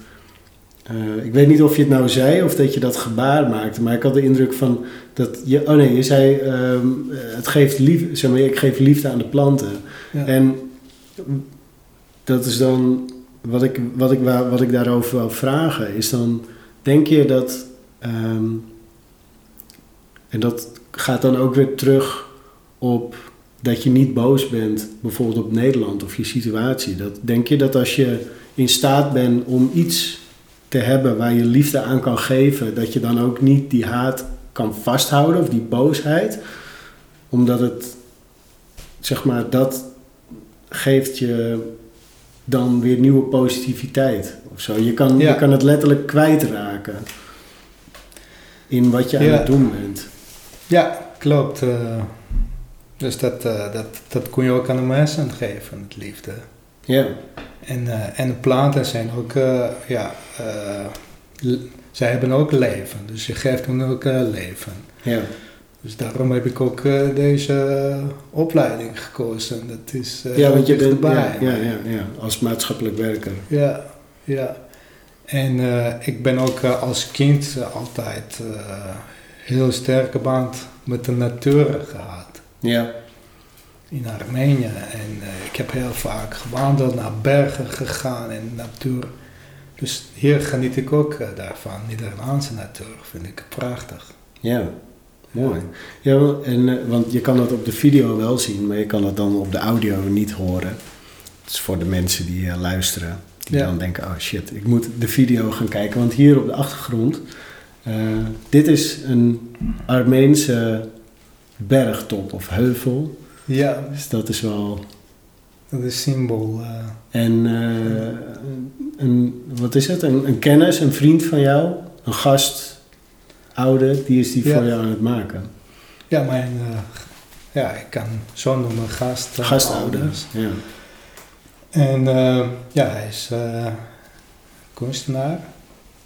eh, ik weet niet of je het nou zei of dat je dat gebaar maakte, maar ik had de indruk van dat je, oh nee, je zei ehm, het geeft lief, zeg maar, ik geef liefde aan de planten. Ja. En dat is dan, wat ik, wat, ik, wat ik daarover wil vragen, is dan, denk je dat, ehm, en dat gaat dan ook weer terug op dat je niet boos bent, bijvoorbeeld op Nederland of je situatie. Dat, denk je dat als je in staat bent om iets te hebben waar je liefde aan kan geven, dat je dan ook niet die haat kan vasthouden of die boosheid, omdat het, zeg maar, dat geeft je dan weer nieuwe positiviteit of zo. Je kan, Ja. je kan het letterlijk kwijtraken in wat je aan Ja. het doen bent. Ja, klopt. eh. dus dat, eh, dat, dat kun je ook aan de mensen geven, het liefde. Ja, En, eh, en de planten zijn ook, eh, ja, eh, zij hebben ook leven. Dus je geeft hen ook leven. ja, Dus daarom heb ik ook deze opleiding gekozen. Dat is eh, ja want je bent ja, dichtbij. ja, ja, ja, als maatschappelijk werker. Ja, ja. En ik ben ook als kind altijd heel sterke band met de natuur gehad. Ja, In Armenië. En eh, ik heb heel vaak gewandeld, naar bergen gegaan en natuur. Dus hier geniet ik ook eh, daarvan. Nederlandse natuur vind ik prachtig. ja, mooi. Ja, en, eh, want je kan dat op de video wel zien, maar je kan het dan op de audio niet horen. Dat is voor de mensen die luisteren, die Ja. dan denken, oh shit, ik moet de video gaan kijken. Want hier op de achtergrond, dit is een Armeense bergtop of heuvel. Ja, Dus dat is wel... dat is symbool. eh. En eh, een, wat is het? Een, een kennis, een vriend van jou, een gast, oude, die is die Ja. voor jou aan het maken. ja, mijn, eh, ja, ik kan zo noemen, gast. eh, Gastouder. ouders. Ja. En ja, hij is kunstenaar,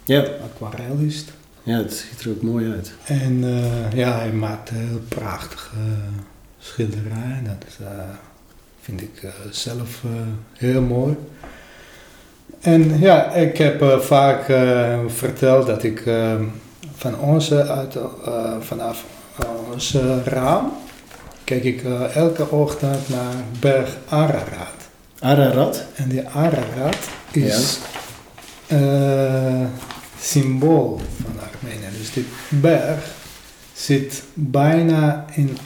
Ja. aquarellist. ja, het ziet er ook mooi uit. En ja, hij maakt heel prachtige schilderijen. Dat eh, vind ik eh, zelf eh, heel mooi. En ja, ik heb vaak verteld dat ik eh, van onze, uit, vanaf ons raam kijk ik elke ochtend naar berg Ararat. Ararat? En die Ararat is eh, symbool van Armenië. Dus die berg zit bijna in,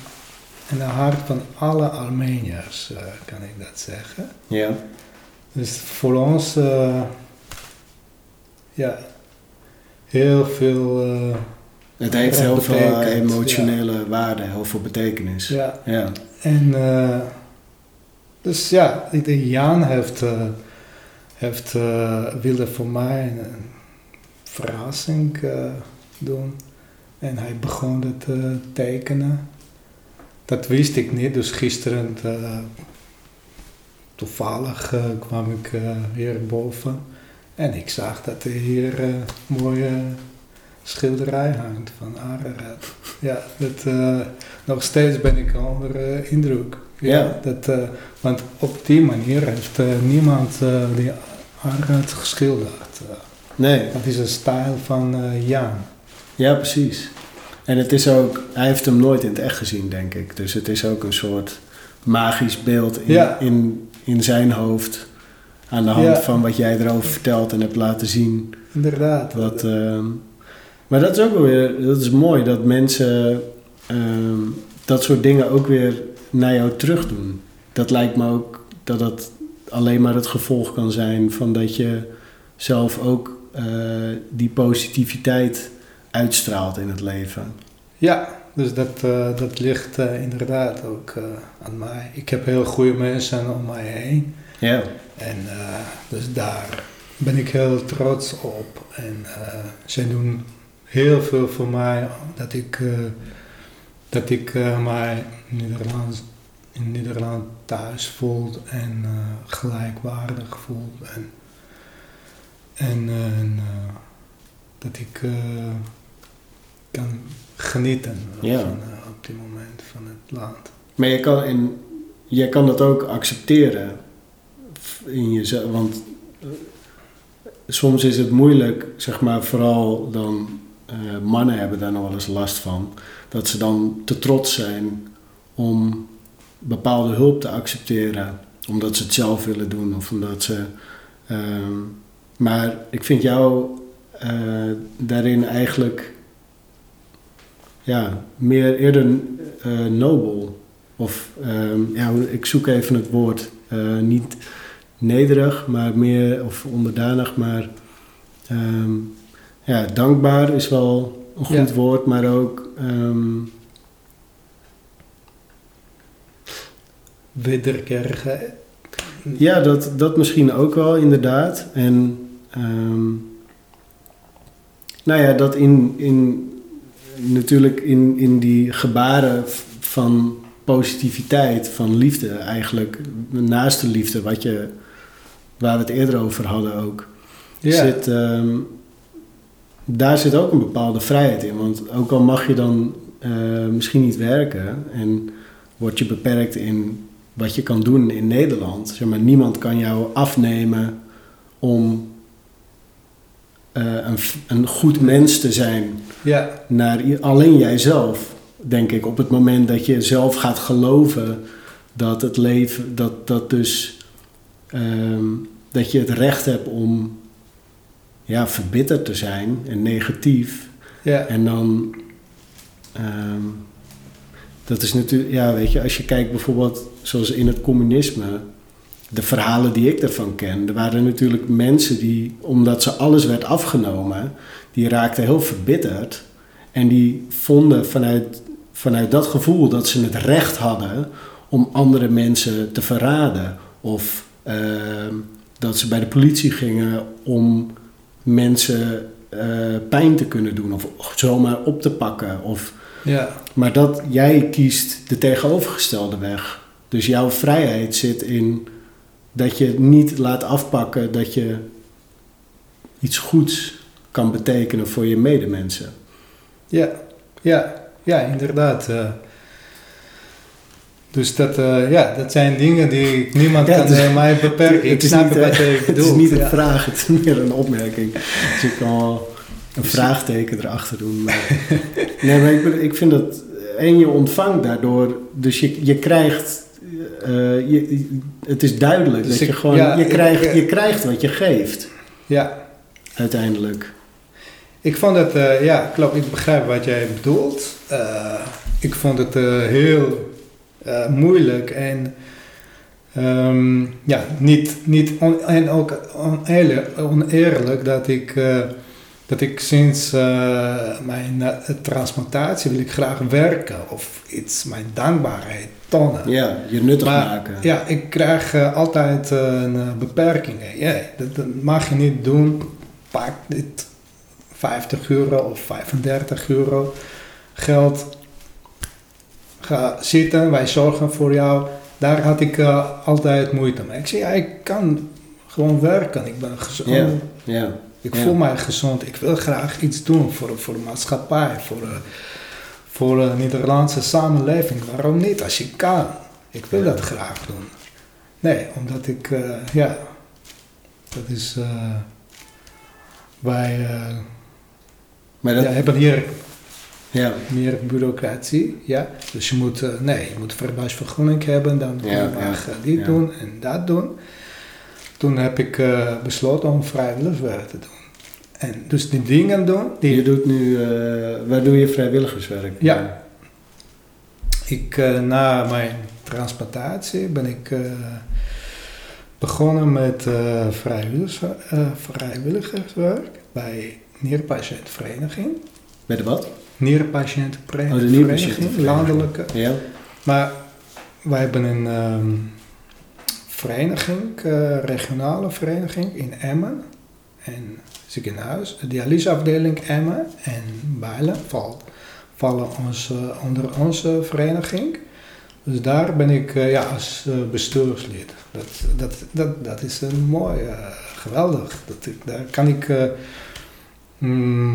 in het hart van alle Armeniërs, eh, kan ik dat zeggen. Ja. Dus voor ons, eh, ja, heel veel, eh, Het heeft heel veel emotionele waarde, heel veel betekenis. ja. Ja. En dus ja, de Jan heeft, heeft wilde voor mij een, een verrassing eh, doen. En hij begon het te tekenen. Dat wist ik niet, dus gisteren eh, toevallig eh, kwam ik eh, hier boven. En ik zag dat er hier eh, mooie schilderij hangt van Ararat. Ja, dat, nog steeds ben ik onder indruk. Ja. Dat, want op die manier heeft niemand die Ararat geschilderd. Nee, dat is een stijl van Jan. ja, precies. En het is ook, hij heeft hem nooit in het echt gezien, denk ik. Dus het is ook een soort magisch beeld in, Ja. in, in zijn hoofd. Aan de hand Ja. van wat jij erover vertelt en hebt laten zien. Inderdaad. Wat, ehm, maar dat is ook wel weer, dat is mooi dat mensen ehm, dat soort dingen ook weer naar jou terug doen. Dat lijkt me ook dat dat alleen maar het gevolg kan zijn van dat je zelf ook eh, die positiviteit uitstraalt in het leven. Ja, dus dat, eh, dat ligt eh, inderdaad ook eh, aan mij. Ik heb heel goede mensen om mij heen. Ja, En dus daar ben ik heel trots op. En zij doen heel veel voor mij dat ik, dat ik mij Nederlands, in Nederland thuis voel en gelijkwaardig voel. En, en, en, dat ik kan genieten Ja. van, eh, op dit moment van het land. maar je kan, en jij kan dat ook accepteren in jezelf, want eh, soms is het moeilijk, zeg maar, vooral dan eh, mannen hebben daar nog wel eens last van, dat ze dan te trots zijn om bepaalde hulp te accepteren, omdat ze het zelf willen doen of omdat ze. ehm, maar ik vind jou daarin eigenlijk ja, meer eerder eh, nobel. Of ehm, ja, ik zoek even het woord. eh, niet, nederig, maar meer, of onderdanig, maar ehm, ja, dankbaar is wel een goed Ja. woord, maar ook Wederkerige. ja, dat, dat misschien ook wel inderdaad. En ehm, nou ja, dat in, in natuurlijk in, in die gebaren van positiviteit, van liefde eigenlijk, naast de liefde, wat je, waar we het eerder over hadden ook, Ja, zit, ehm, daar zit ook een bepaalde vrijheid in. Want ook al mag je dan eh, misschien niet werken en word je beperkt in wat je kan doen in Nederland, zeg maar, niemand kan jou afnemen om eh, een, een goed mens te zijn ja, naar alleen jijzelf, denk ik. Op het moment dat je zelf gaat geloven dat het leven, dat, dat dus, ehm, dat je het recht hebt om ja, verbitterd te zijn en negatief. ja, En dan, ehm, dat is natuurlijk, ja, weet je, als je kijkt bijvoorbeeld zoals in het communisme, de verhalen die ik ervan ken, er waren natuurlijk mensen die, omdat ze alles werd afgenomen, die raakten heel verbitterd en die vonden vanuit, vanuit dat gevoel dat ze het recht hadden om andere mensen te verraden of ehm, dat ze bij de politie gingen om mensen eh, pijn te kunnen doen of zomaar op te pakken. Of, ja, maar dat jij kiest de tegenovergestelde weg. Dus jouw vrijheid zit in dat je niet laat afpakken dat je iets goeds kan betekenen voor je medemensen. ja, ja, ja, inderdaad. eh. dus dat, eh, ja, dat zijn dingen die niemand Ja, kan het eh, mij beperken. Ik Het snap niet, wat eh, je Het bedoelt. is niet een ja. vraag, het is meer een opmerking. Dus ik kan wel een vraagteken erachter doen. Maar, nee, maar ik, ik vind dat... En je ontvangt daardoor... Dus je, je krijgt... eh, je, het is duidelijk Dus dat je gewoon... ja, je, krijgt, ik- je krijgt wat je geeft, Ja, uiteindelijk. Ik vond het, eh, ja, klopt, ik begrijp wat jij bedoelt. Eh, ik vond het eh, heel moeilijk en ehm, ja, niet, niet on- en ook oneerlijk, oneerlijk dat ik, dat ik sinds mijn transplantatie wil ik graag werken of iets, mijn dankbaarheid tonen. Ja, je nuttig Maar, maken. Ja, ik krijg altijd een beperkingen. Ja, dat, dat mag je niet doen. Pak dit 50 euro of 35 euro geld. Ga zitten, wij zorgen voor jou. Daar had ik eh, altijd moeite mee. Ik zei, ja, ik kan gewoon werken. Ik ben gezond. Ik voel mij gezond. Ik wil graag iets doen voor, voor de maatschappij, voor, de- voor de Nederlandse samenleving. Waarom niet? Als je kan. Ik wil dat graag doen. Nee, omdat ik, eh, ja, dat is, eh, wij eh, Maar dat, ja, hebben hier ja. meer bureaucratie, ja. Dus je moet, eh, nee, je moet verbruiksvergunning hebben, dan kun je Ja, mag ja, dit ja. doen en dat doen. Toen heb ik eh, besloten om vrijwilligerswerk te doen. En dus die dingen doen, die Je doet nu... eh, waar doe je vrijwilligerswerk? Ja. Ik, na mijn transplantatie ben ik begonnen met vrijwilligers, vrijwilligerswerk bij Nierpatiëntenvereniging. Bij de wat? Nierpatiëntenvereniging, Oh, landelijke. Ja. Maar wij hebben een ehm, vereniging, eh, regionale vereniging in Emmen. En ziekenhuis, de dialyseafdeling Emmen en Bijlen val, vallen eh, onder onze vereniging. Dus daar ben ik eh, ja, als bestuurslid. Dat, dat, dat, dat is een mooi, geweldig. Dat ik, daar kan ik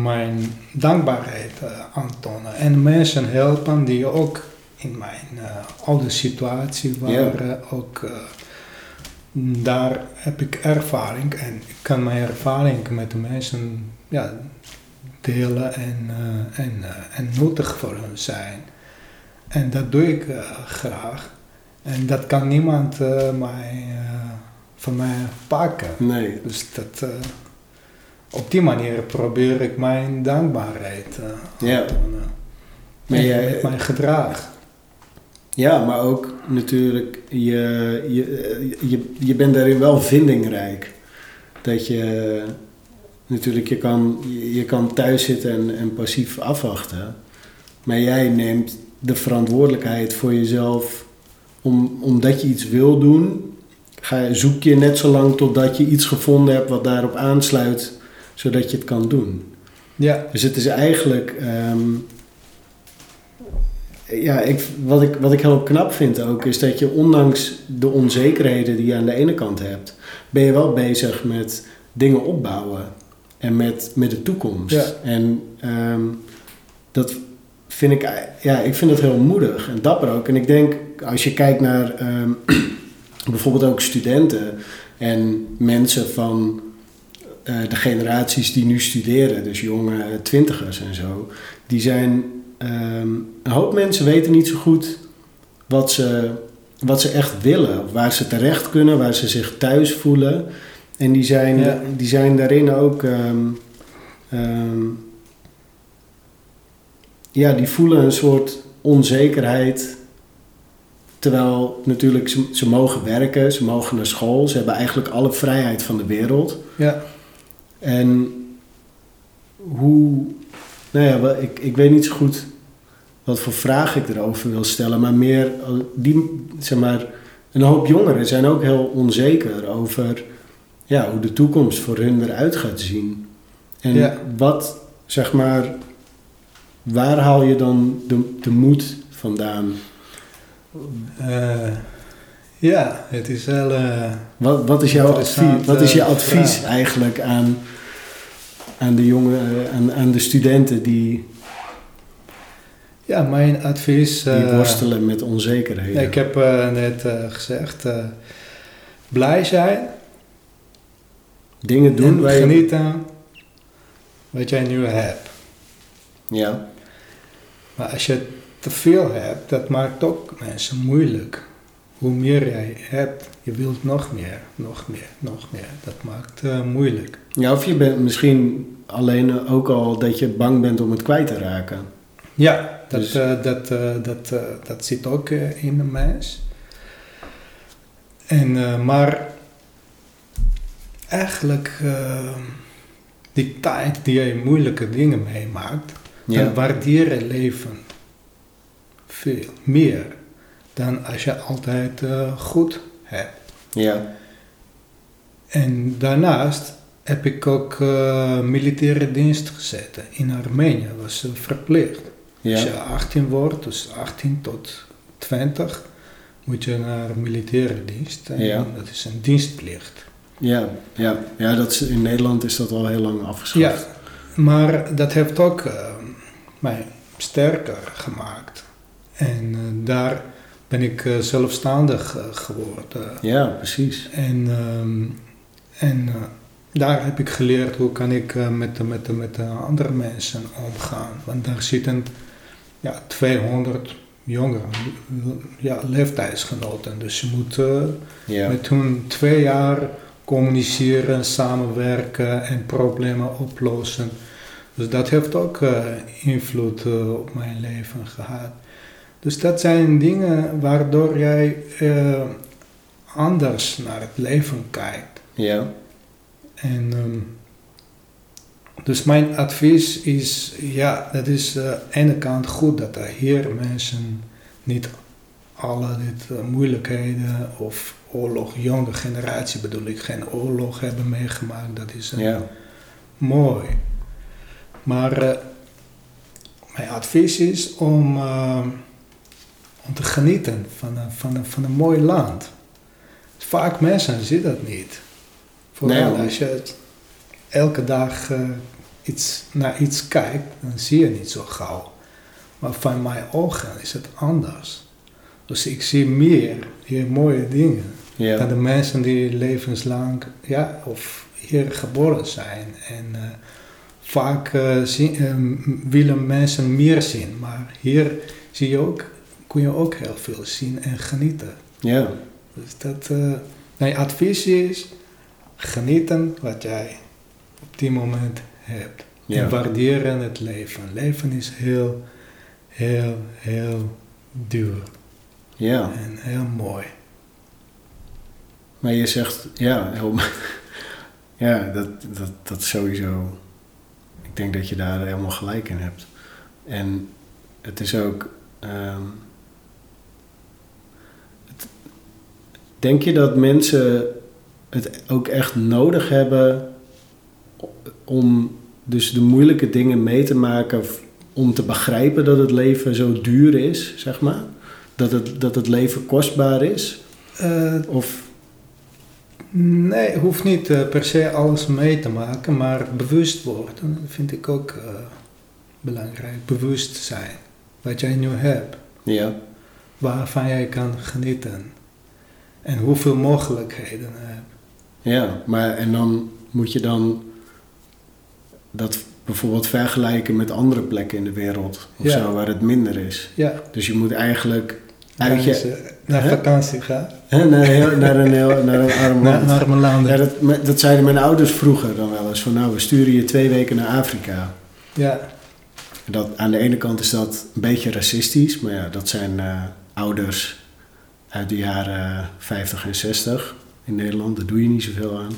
mijn dankbaarheid eh, aantonen. En mensen helpen die ook in mijn eh, oude situatie waren. Ook, eh, daar heb ik ervaring en ik kan mijn ervaring met de mensen ja, delen en, en, en nuttig voor hen zijn. En dat doe ik graag. En dat kan niemand mij, van mij pakken. Nee. Dus dat, op die manier probeer ik mijn dankbaarheid eh, Ja. aan te tonen. Maar jij- met mijn gedrag. Ja, maar ook natuurlijk, je, je, je, je bent daarin wel vindingrijk. Dat je natuurlijk, je kan, je kan thuis zitten en, en passief afwachten. Maar jij neemt de verantwoordelijkheid voor jezelf om, omdat je iets wil doen. Ga, zoek je net zo lang totdat je iets gevonden hebt wat daarop aansluit, zodat je het kan doen. Ja. Dus het is eigenlijk. ehm, ja, ik, wat, ik, wat ik heel knap vind ook, is dat je ondanks de onzekerheden die je aan de ene kant hebt, ben je wel bezig met dingen opbouwen en met, met de toekomst. Ja. En ehm, dat vind ik, ja, ik vind dat heel moedig en dapper ook. En ik denk, als je kijkt naar ehm, bijvoorbeeld ook studenten en mensen van de generaties die nu studeren, dus jonge twintigers en zo, die zijn. ehm, een hoop mensen weten niet zo goed wat ze, wat ze echt willen, waar ze terecht kunnen, waar ze zich thuis voelen. En die zijn, Ja. die zijn daarin ook. ehm, ehm, ja, die voelen een soort onzekerheid. Terwijl natuurlijk ze, ze mogen werken, ze mogen naar school, ze hebben eigenlijk alle vrijheid van de wereld. Ja. En hoe, nou ja, ik, ik weet niet zo goed wat voor vraag ik erover wil stellen, maar meer, die, zeg maar, een hoop jongeren zijn ook heel onzeker over ja, hoe de toekomst voor hun eruit gaat zien. En Ja. wat, zeg maar, waar haal je dan de, de moed vandaan? Eh, ja, het is wel... eh, Wat, wat is jouw advies, wat is je eh, advies vraag. eigenlijk aan, aan de jongen, aan, aan de studenten die, ja, mijn advies... die eh, worstelen met onzekerheden? Ik heb net gezegd, blij zijn Dingen doen en waar genieten wat jij nu hebt. Ja, Maar als je te veel hebt, dat maakt ook mensen moeilijk. Hoe meer jij hebt, je wilt nog meer, nog meer, nog meer. Dat maakt eh, moeilijk. ja, of je bent misschien alleen ook al dat je bang bent om het kwijt te raken. Ja, dat, Dus- eh, dat, eh, dat, dat zit ook in de mens. En, maar eigenlijk die tijd die je moeilijke dingen meemaakt, Ja, dan waardeer je leven veel meer dan als je altijd eh, goed hebt. ja, En daarnaast heb ik ook eh, militaire dienst gezeten in Armenië, was eh, verplicht. Als je ja, 18 wordt, dus 18 tot 20, moet je naar militaire dienst. En Ja. dat is een dienstplicht. ja, ja, ja dat is, in Nederland is dat al heel lang afgeschaft. Ja, maar dat heeft ook mij sterker gemaakt. En daar ben ik eh, zelfstandig eh, geworden. Ja, precies. En, ehm, en eh, daar heb ik geleerd hoe kan ik met, de, met, de, met de andere mensen omgaan. Want daar zitten ja, 200 jongeren, ja, leeftijdsgenoten. Dus je moet Ja, met hun twee jaar communiceren, samenwerken en problemen oplossen. Dus dat heeft ook invloed op mijn leven gehad. Dus dat zijn dingen waardoor jij eh, anders naar het leven kijkt. ja, En ehm, dus mijn advies is, ja, dat is aan de ene kant goed dat er hier mensen niet alle dit eh, moeilijkheden of oorlog, jonge generatie bedoel ik, geen oorlog hebben meegemaakt. Dat is eh, ja, mooi. Maar eh, mijn advies is om, eh, om te genieten van een, van, een, van een mooi land. Vaak mensen zien dat niet. Vooral Nee, als je elke dag eh, iets, naar iets kijkt, dan zie je niet zo gauw. Maar van mijn ogen is het anders. Dus ik zie meer hier mooie dingen dan ja, de mensen die levenslang ja, of hier geboren zijn. En eh, vaak eh, zien, willen mensen meer zien, maar hier zie je ook, kun je ook heel veel zien en genieten. ja, Dus dat, mijn advies is, genieten wat jij op die moment hebt. En ja, waarderen het leven. Leven is heel, heel, heel duur. Ja. En heel mooi. Maar je zegt, ja, heel, ja dat, dat, dat sowieso. Ik denk dat je daar helemaal gelijk in hebt. En het is ook. ehm, denk je dat mensen het ook echt nodig hebben om dus de moeilijke dingen mee te maken om te begrijpen dat het leven zo duur is, zeg maar? Dat het, dat het leven kostbaar is? Eh, Of nee, hoeft niet eh, per se alles mee te maken, maar bewust worden vind ik ook eh, belangrijk. Bewust zijn. Wat jij nu hebt, ja, waarvan jij kan genieten. En hoeveel mogelijkheden hebt. ja, maar en dan moet je dan dat bijvoorbeeld vergelijken met andere plekken in de wereld of Ja. zo, waar het minder is. Ja, Dus je moet eigenlijk uit je, naar Hè? vakantie gaat. hè, naar, heel- naar, een, heel, naar een arm Naar land. arme landen. Ja, dat, dat zeiden mijn ouders vroeger dan wel eens. Van nou, we sturen je twee weken naar Afrika. Ja, Dat, aan de ene kant is dat een beetje racistisch. Maar ja, dat zijn eh, ouders uit de jaren 50 en 60 in Nederland. Daar doe je niet zoveel aan.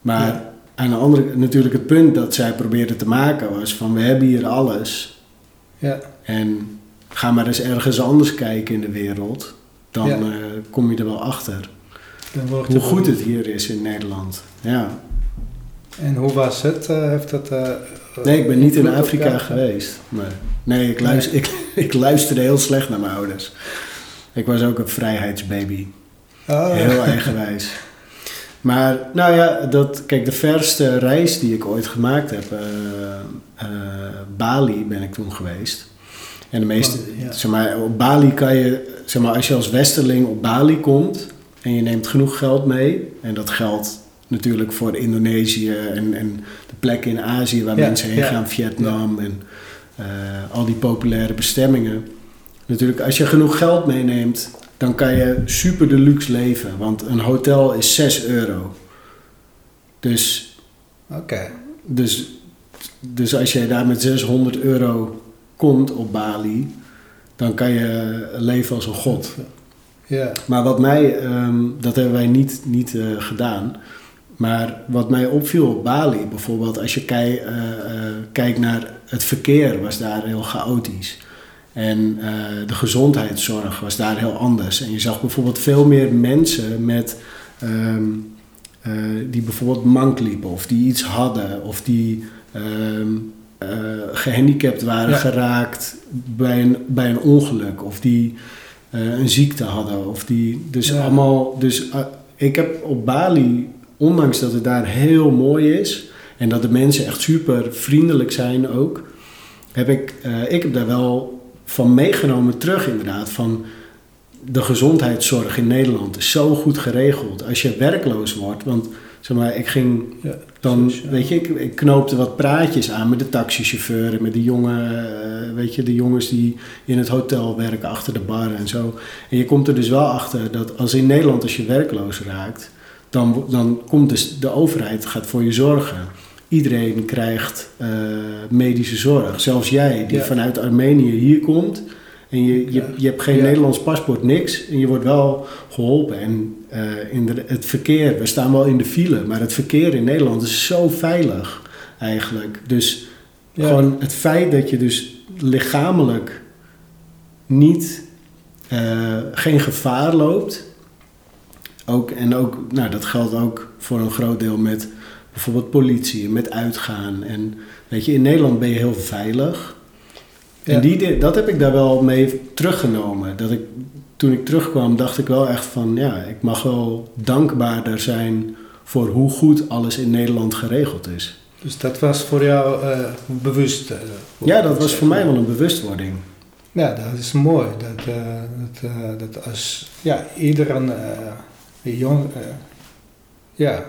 Maar Ja. aan de andere natuurlijk het punt dat zij probeerden te maken was van... we hebben hier alles. ja, En ga maar eens ergens anders kijken in de wereld. Dan Ja. eh, kom je er wel achter. Hoe goed het hier is in Nederland. Ja. En hoe was het? Eh, heeft het eh, Nee, ik ben niet in Afrika geweest. Maar, nee, ik, luister, ik, ik luisterde heel slecht naar mijn ouders. Ik was ook een vrijheidsbaby. Oh, Heel eigenwijs. Maar, nou ja, dat, kijk, de verste reis die ik ooit gemaakt heb, eh, Bali ben ik toen geweest. En de meeste, ja. zeg maar, op Bali kan je, zeg maar, als je als westerling op Bali komt en je neemt genoeg geld mee, en dat geldt natuurlijk voor Indonesië en, en de plekken in Azië waar Ja, mensen heen ja. gaan, Vietnam en eh, al die populaire bestemmingen. Natuurlijk, als je genoeg geld meeneemt, dan kan je super deluxe leven. Want een hotel is 6 euro. Dus, Oké. dus, dus als jij daar met 600 euro komt op Bali, dan kan je leven als een god. Ja, Maar wat mij, ehm, dat hebben wij niet, niet eh, gedaan. Maar wat mij opviel op Bali, bijvoorbeeld als je kei- eh, eh, kijkt naar het verkeer, was daar heel chaotisch. En eh, de gezondheidszorg was daar heel anders. En je zag bijvoorbeeld veel meer mensen met, ehm, eh, die bijvoorbeeld mank liepen, of die iets hadden, of die ehm, eh, gehandicapt waren Ja. geraakt bij een, bij een ongeluk, of die een ziekte hadden. Of die, dus Ja. allemaal, dus ik heb op Bali, ondanks dat het daar heel mooi is en dat de mensen echt super vriendelijk zijn ook, heb ik, ik heb daar wel van meegenomen terug inderdaad. Van de gezondheidszorg in Nederland is zo goed geregeld. Als je werkloos wordt, want zeg maar, ik ging ja. dan, weet je, ik, ik knoopte wat praatjes aan met de taxichauffeur en met de jongen, eh, weet je, de jongens die in het hotel werken achter de bar en zo. En je komt er dus wel achter dat als in Nederland als je werkloos raakt, dan, dan komt dus de overheid gaat voor je zorgen. Iedereen krijgt eh, medische zorg. Zelfs jij, die Ja. vanuit Armenië hier komt. En je, je, je hebt geen Ja. Nederlands paspoort, niks. En je wordt wel geholpen. En eh, in de, het verkeer, we staan wel in de file. Maar het verkeer in Nederland is zo veilig eigenlijk. Dus Ja. gewoon het feit dat je dus lichamelijk niet, eh, geen gevaar loopt. Ook, en ook, nou, dat geldt ook voor een groot deel met bijvoorbeeld politie, met uitgaan. En weet je, in Nederland ben je heel veilig. En Ja. die, di- dat heb ik daar wel mee teruggenomen. Dat ik, toen ik terugkwam, dacht ik wel echt van, ja, ik mag wel dankbaarder zijn voor hoe goed alles in Nederland geregeld is. Dus dat was voor jou eh, bewust? eh, Ja, dat was voor mij wel een bewustwording. Ja, dat is mooi. Dat, eh, dat, dat als ja, iedereen jong, ja,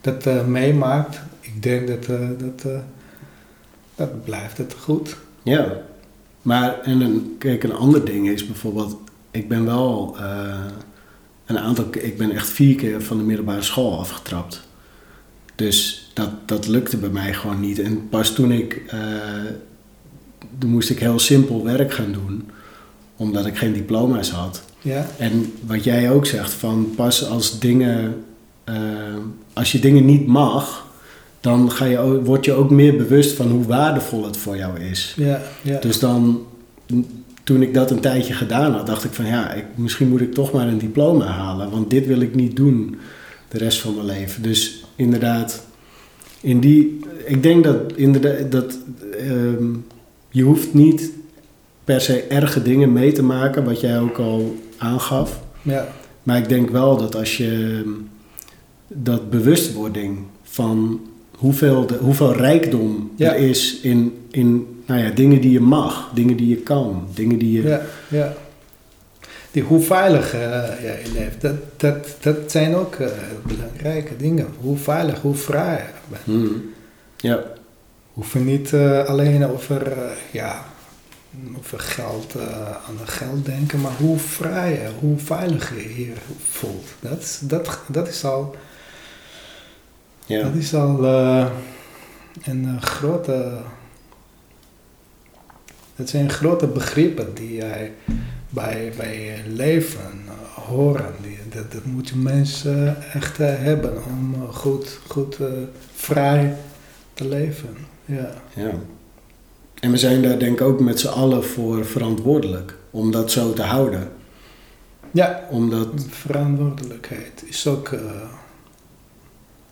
dat eh, meemaakt, ik denk dat, eh, dat, eh, dat blijft het goed. Ja, maar en een, kijk, een ander ding is bijvoorbeeld, ik ben wel een aantal, ik ben echt vier keer van de middelbare school afgetrapt. Dus dat, dat lukte bij mij gewoon niet. En pas toen ik, toen moest ik heel simpel werk gaan doen, omdat ik geen diploma's had. Ja. En wat jij ook zegt, van pas als dingen, eh, als je dingen niet mag, dan ga je, ook- word je ook meer bewust van hoe waardevol het voor jou is. Ja, ja. Dus dan, toen ik dat een tijdje gedaan had, dacht ik van ja, ik, misschien moet ik toch maar een diploma halen, want dit wil ik niet doen de rest van mijn leven. Dus inderdaad, in die, ik denk dat inderdaad dat ehm, je hoeft niet per se erge dingen mee te maken, wat jij ook al aangaf. ja. Maar ik denk wel dat als je ehm, dat bewustwording van hoeveel, de, hoeveel rijkdom Ja. er is in, in nou ja, dingen die je mag, dingen die je kan, dingen die je. Ja, ja. Die, hoe veilig eh, jij leeft, dat, dat, dat zijn ook eh, belangrijke dingen. Hoe veilig, hoe vrij je bent. Hmm. Ja, Hoef je niet eh, alleen over, ja, over geld, aan het geld denken, maar hoe vrij, je, hoe veilig je hier voelt. Dat, dat, dat is al, ja. dat is al eh, een eh, grote. Dat zijn grote begrippen die jij bij, bij je leven horen. Die, dat, dat moeten mensen echt eh, hebben om goed, goed vrij te leven. Ja. ja. En we zijn daar denk ik ook met z'n allen voor verantwoordelijk om dat zo te houden. ja, Omdat, verantwoordelijkheid is ook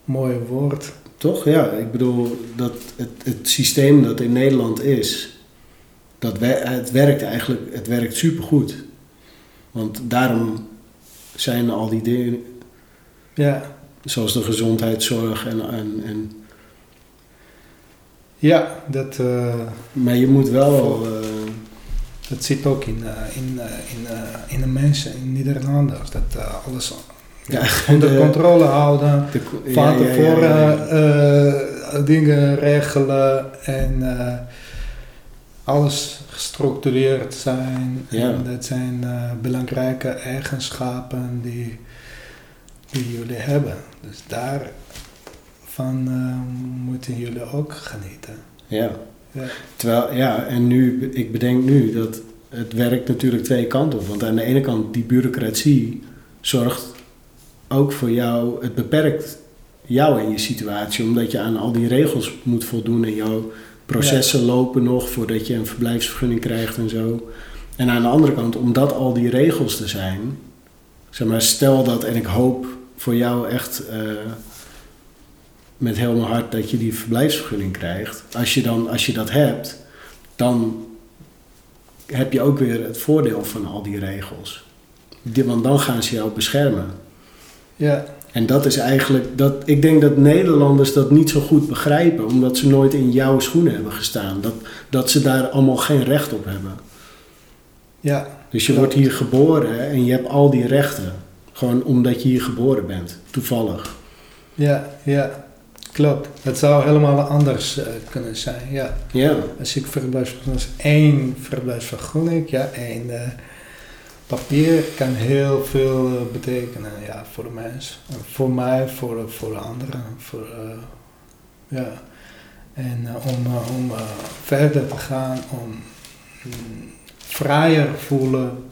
mooi woord. toch? Ja, ik bedoel, dat het, het systeem dat in Nederland is, dat we, het werkt eigenlijk, het werkt supergoed. Want daarom zijn al die dingen, Ja, zoals de gezondheidszorg en, en, en ja dat, eh, maar je moet wel, eh, dat zit ook in, eh, in, in, in de mensen, in Nederlanders. Dat alles Ja, onder de- controle houden. de, Van tevoren ja. eh, dingen regelen en eh, alles gestructureerd zijn. En dat zijn eh, belangrijke eigenschappen die, die jullie hebben. Dus daarvan eh, moeten jullie ook genieten. ja. Ja. Terwijl, ja, en nu, ik bedenk nu dat het werkt natuurlijk twee kanten op. Want aan de ene kant, die bureaucratie zorgt ook voor jou, het beperkt jou en je situatie, omdat je aan al die regels moet voldoen en jouw processen lopen nog voordat je een verblijfsvergunning krijgt en zo. En aan de andere kant, omdat al die regels er zijn, zeg maar, stel dat, en ik hoop voor jou echt eh, met heel mijn hart dat je die verblijfsvergunning krijgt. Als je, dan, als je dat hebt, dan heb je ook weer het voordeel van al die regels. Want dan gaan ze jou beschermen. Ja, En dat is eigenlijk, dat, ik denk dat Nederlanders dat niet zo goed begrijpen, omdat ze nooit in jouw schoenen hebben gestaan. Dat, dat ze daar allemaal geen recht op hebben. ja, Dus je wordt hier geboren en je hebt al die rechten. Gewoon omdat je hier geboren bent, toevallig. ja, ja. Klopt. Het zou helemaal anders eh, kunnen zijn. Ja. Ja, Als ik verblijfsvergunning, als één verblijfsvergunning, ja, één eh, papier kan heel veel eh, betekenen ja, voor de mens. En voor mij, voor, voor de anderen. Voor, eh, ja. En eh, om, eh, om eh, verder te gaan, om mm, vrijer voelen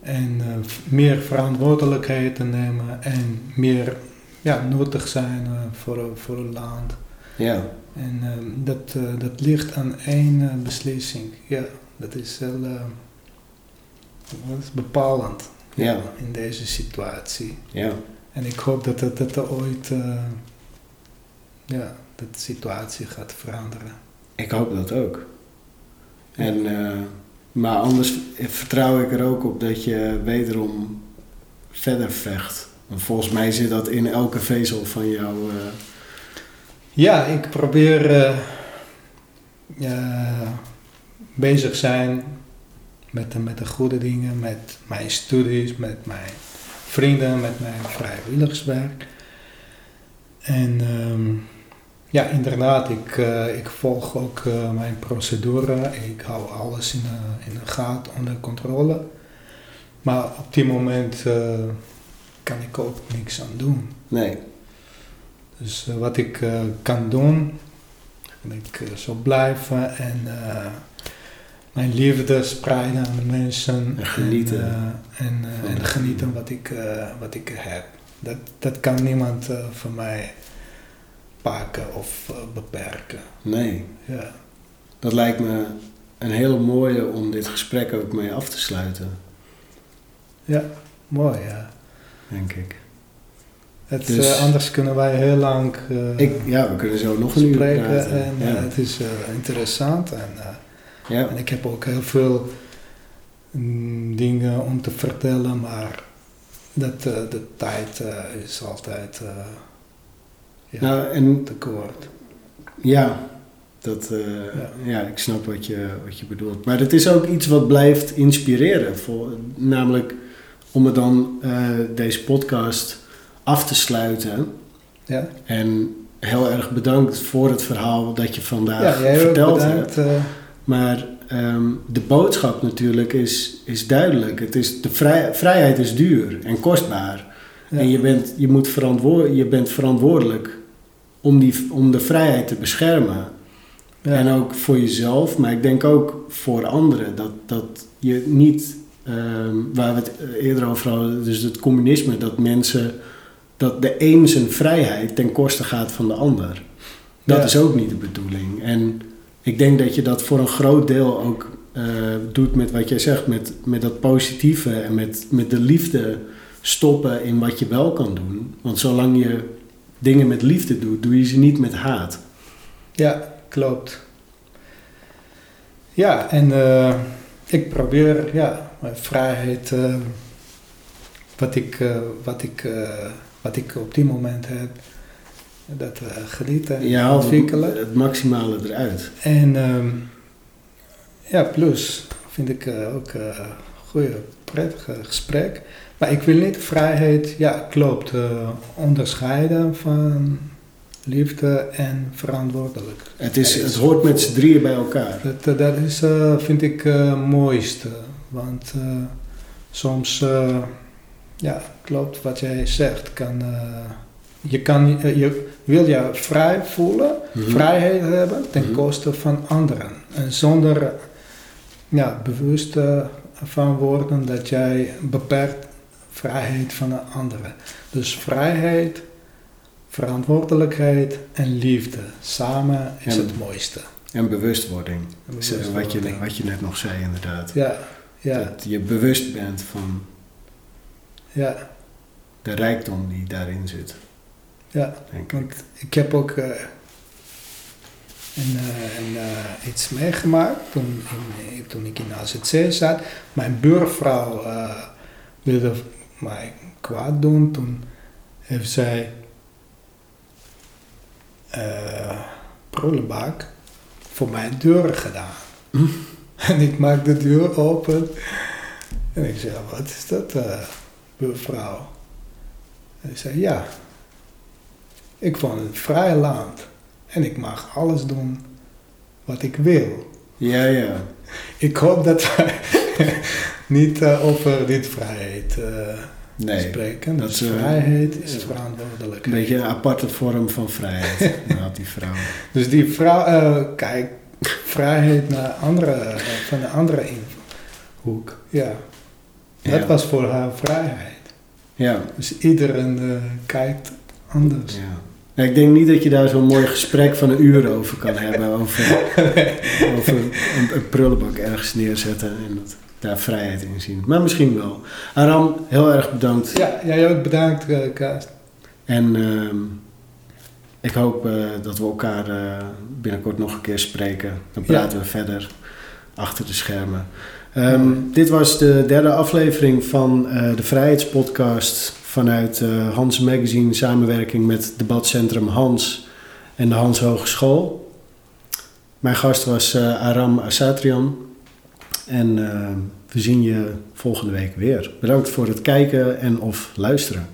en eh, meer verantwoordelijkheid te nemen en meer ja, nuttig zijn eh, voor, voor het land. ja, En dat, eh, dat ligt aan één eh, beslissing. Ja, dat is eh, dat is bepalend ja, in deze situatie. ja. En ik hoop dat dat, dat er ooit eh, ja, dat de situatie gaat veranderen. Ik hoop dat ook. En, eh, maar anders vertrouw ik er ook op dat je wederom verder vecht. Want volgens mij zit dat in elke vezel van jou. eh, Ja, ik probeer bezig zijn met de, met de goede dingen, met mijn studies, met mijn vrienden, met mijn vrijwilligerswerk. En ehm, ja, inderdaad, ik, eh, ik volg ook eh, mijn procedure. Ik hou alles in de, in de gaten, onder controle. Maar op die moment eh, kan ik ook niks aan doen. nee, Dus wat ik kan doen, dat ik zal blijven en mijn liefde spreiden aan de mensen. En genieten. En, eh, en, eh, en genieten wat ik, eh, wat ik heb. Dat, dat kan niemand uh, van mij pakken of beperken. Nee. Ja. Dat lijkt me een hele mooie om dit gesprek ook mee af te sluiten. Ja, mooi ja. Denk ik. Het, dus, anders kunnen wij heel lang ik, ja, we kunnen zo nog een uur praten. En ja. het is interessant en ja. En ik heb ook heel veel mm, dingen om te vertellen, maar dat, uh, de tijd uh, is altijd uh, ja, nou, en, te kort. Ja, dat, ja. ja. ik snap wat je, wat je bedoelt. Maar het is ook iets wat blijft inspireren. Voor, namelijk om het dan deze podcast af te sluiten. Ja. En heel erg bedankt voor het verhaal dat je vandaag ja, verteld hebt. Maar um, de boodschap natuurlijk is, is duidelijk. Het is, de vrij, vrijheid is duur en kostbaar. Ja. En je bent, je, moet verantwoord, je bent verantwoordelijk om, die, om de vrijheid te beschermen. Ja. En ook voor jezelf, maar ik denk ook voor anderen. Dat, dat je niet, um, waar we het eerder over hadden, dus het communisme, dat mensen, dat de een zijn vrijheid ten koste gaat van de ander. Dat is ook niet de bedoeling. En ik denk dat je dat voor een groot deel ook uh, doet met wat jij zegt, met, met dat positieve en met, met de liefde stoppen in wat je wel kan doen. Want zolang je dingen met liefde doet, doe je ze niet met haat. Ja, klopt. Ja, en uh, ik probeer ja, mijn vrijheid, uh, wat, ik, wat, ik, wat ik op die moment heb, dat uh, genieten ja, ontwikkelen. het maximale eruit. En um, ja, plus vind ik uh, ook een uh, goede, prettige gesprek. Maar ik wil niet vrijheid, ja, klopt, onderscheiden van liefde en verantwoordelijk. Het, is, het hoort met z'n drieën bij elkaar. Dat, dat is, vind ik, het mooiste. Want soms, ja, klopt wat jij zegt, kan je, kan, eh, je wil je vrij voelen, mm vrijheid hebben ten mhm. koste van anderen. En zonder ja, bewust van worden dat jij beperkt vrijheid van de anderen. Dus vrijheid, verantwoordelijkheid en liefde. Samen is het mooiste. En bewustwording. bewustwording. Wat, je, wat je net nog zei inderdaad. Ja, ja. Dat je bewust bent van ja. de rijkdom die daarin zit. Ja, want ik heb ook uh, een, een, iets meegemaakt toen, in, toen ik in AZC zat. Mijn buurvrouw wilde mij kwaad doen. Toen heeft zij uh, prullenbak voor mijn deur gedaan. Hm? En ik maak de deur open. En ik zei, wat is dat, uh, buurvrouw? En ik zei, ja, ik woon in een vrij land en ik mag alles doen wat ik wil. Ja, ja. Ik hoop dat wij niet uh, over dit vrijheid uh, nee, spreken. Dat dus uh, vrijheid is verantwoordelijk. Een beetje een aparte vorm van vrijheid, had die vrouw. Dus die vrouw, kijk, vrijheid naar andere, van de andere inhoek. Ja. Dat ja. was voor haar vrijheid. Ja. Dus iedereen kijkt anders. Ja. Ik denk niet dat je daar zo'n mooi gesprek van een uur over kan hebben. Over, over een, een, prullenbak ergens neerzetten en dat, daar vrijheid in zien. Maar misschien wel. Aram, heel erg bedankt. Ja, jij ook bedankt, uh, Kaas. En uh, ik hoop uh, dat we elkaar uh, binnenkort nog een keer spreken. Dan praten ja. we verder achter de schermen. Um, dit was de derde aflevering van de Vrijheidspodcast vanuit uh, Hans Magazine samenwerking met debatcentrum Hans en de Hans Hogeschool. Mijn gast was uh, Aram Asatrian en uh, we zien je volgende week weer. Bedankt voor het kijken en of luisteren.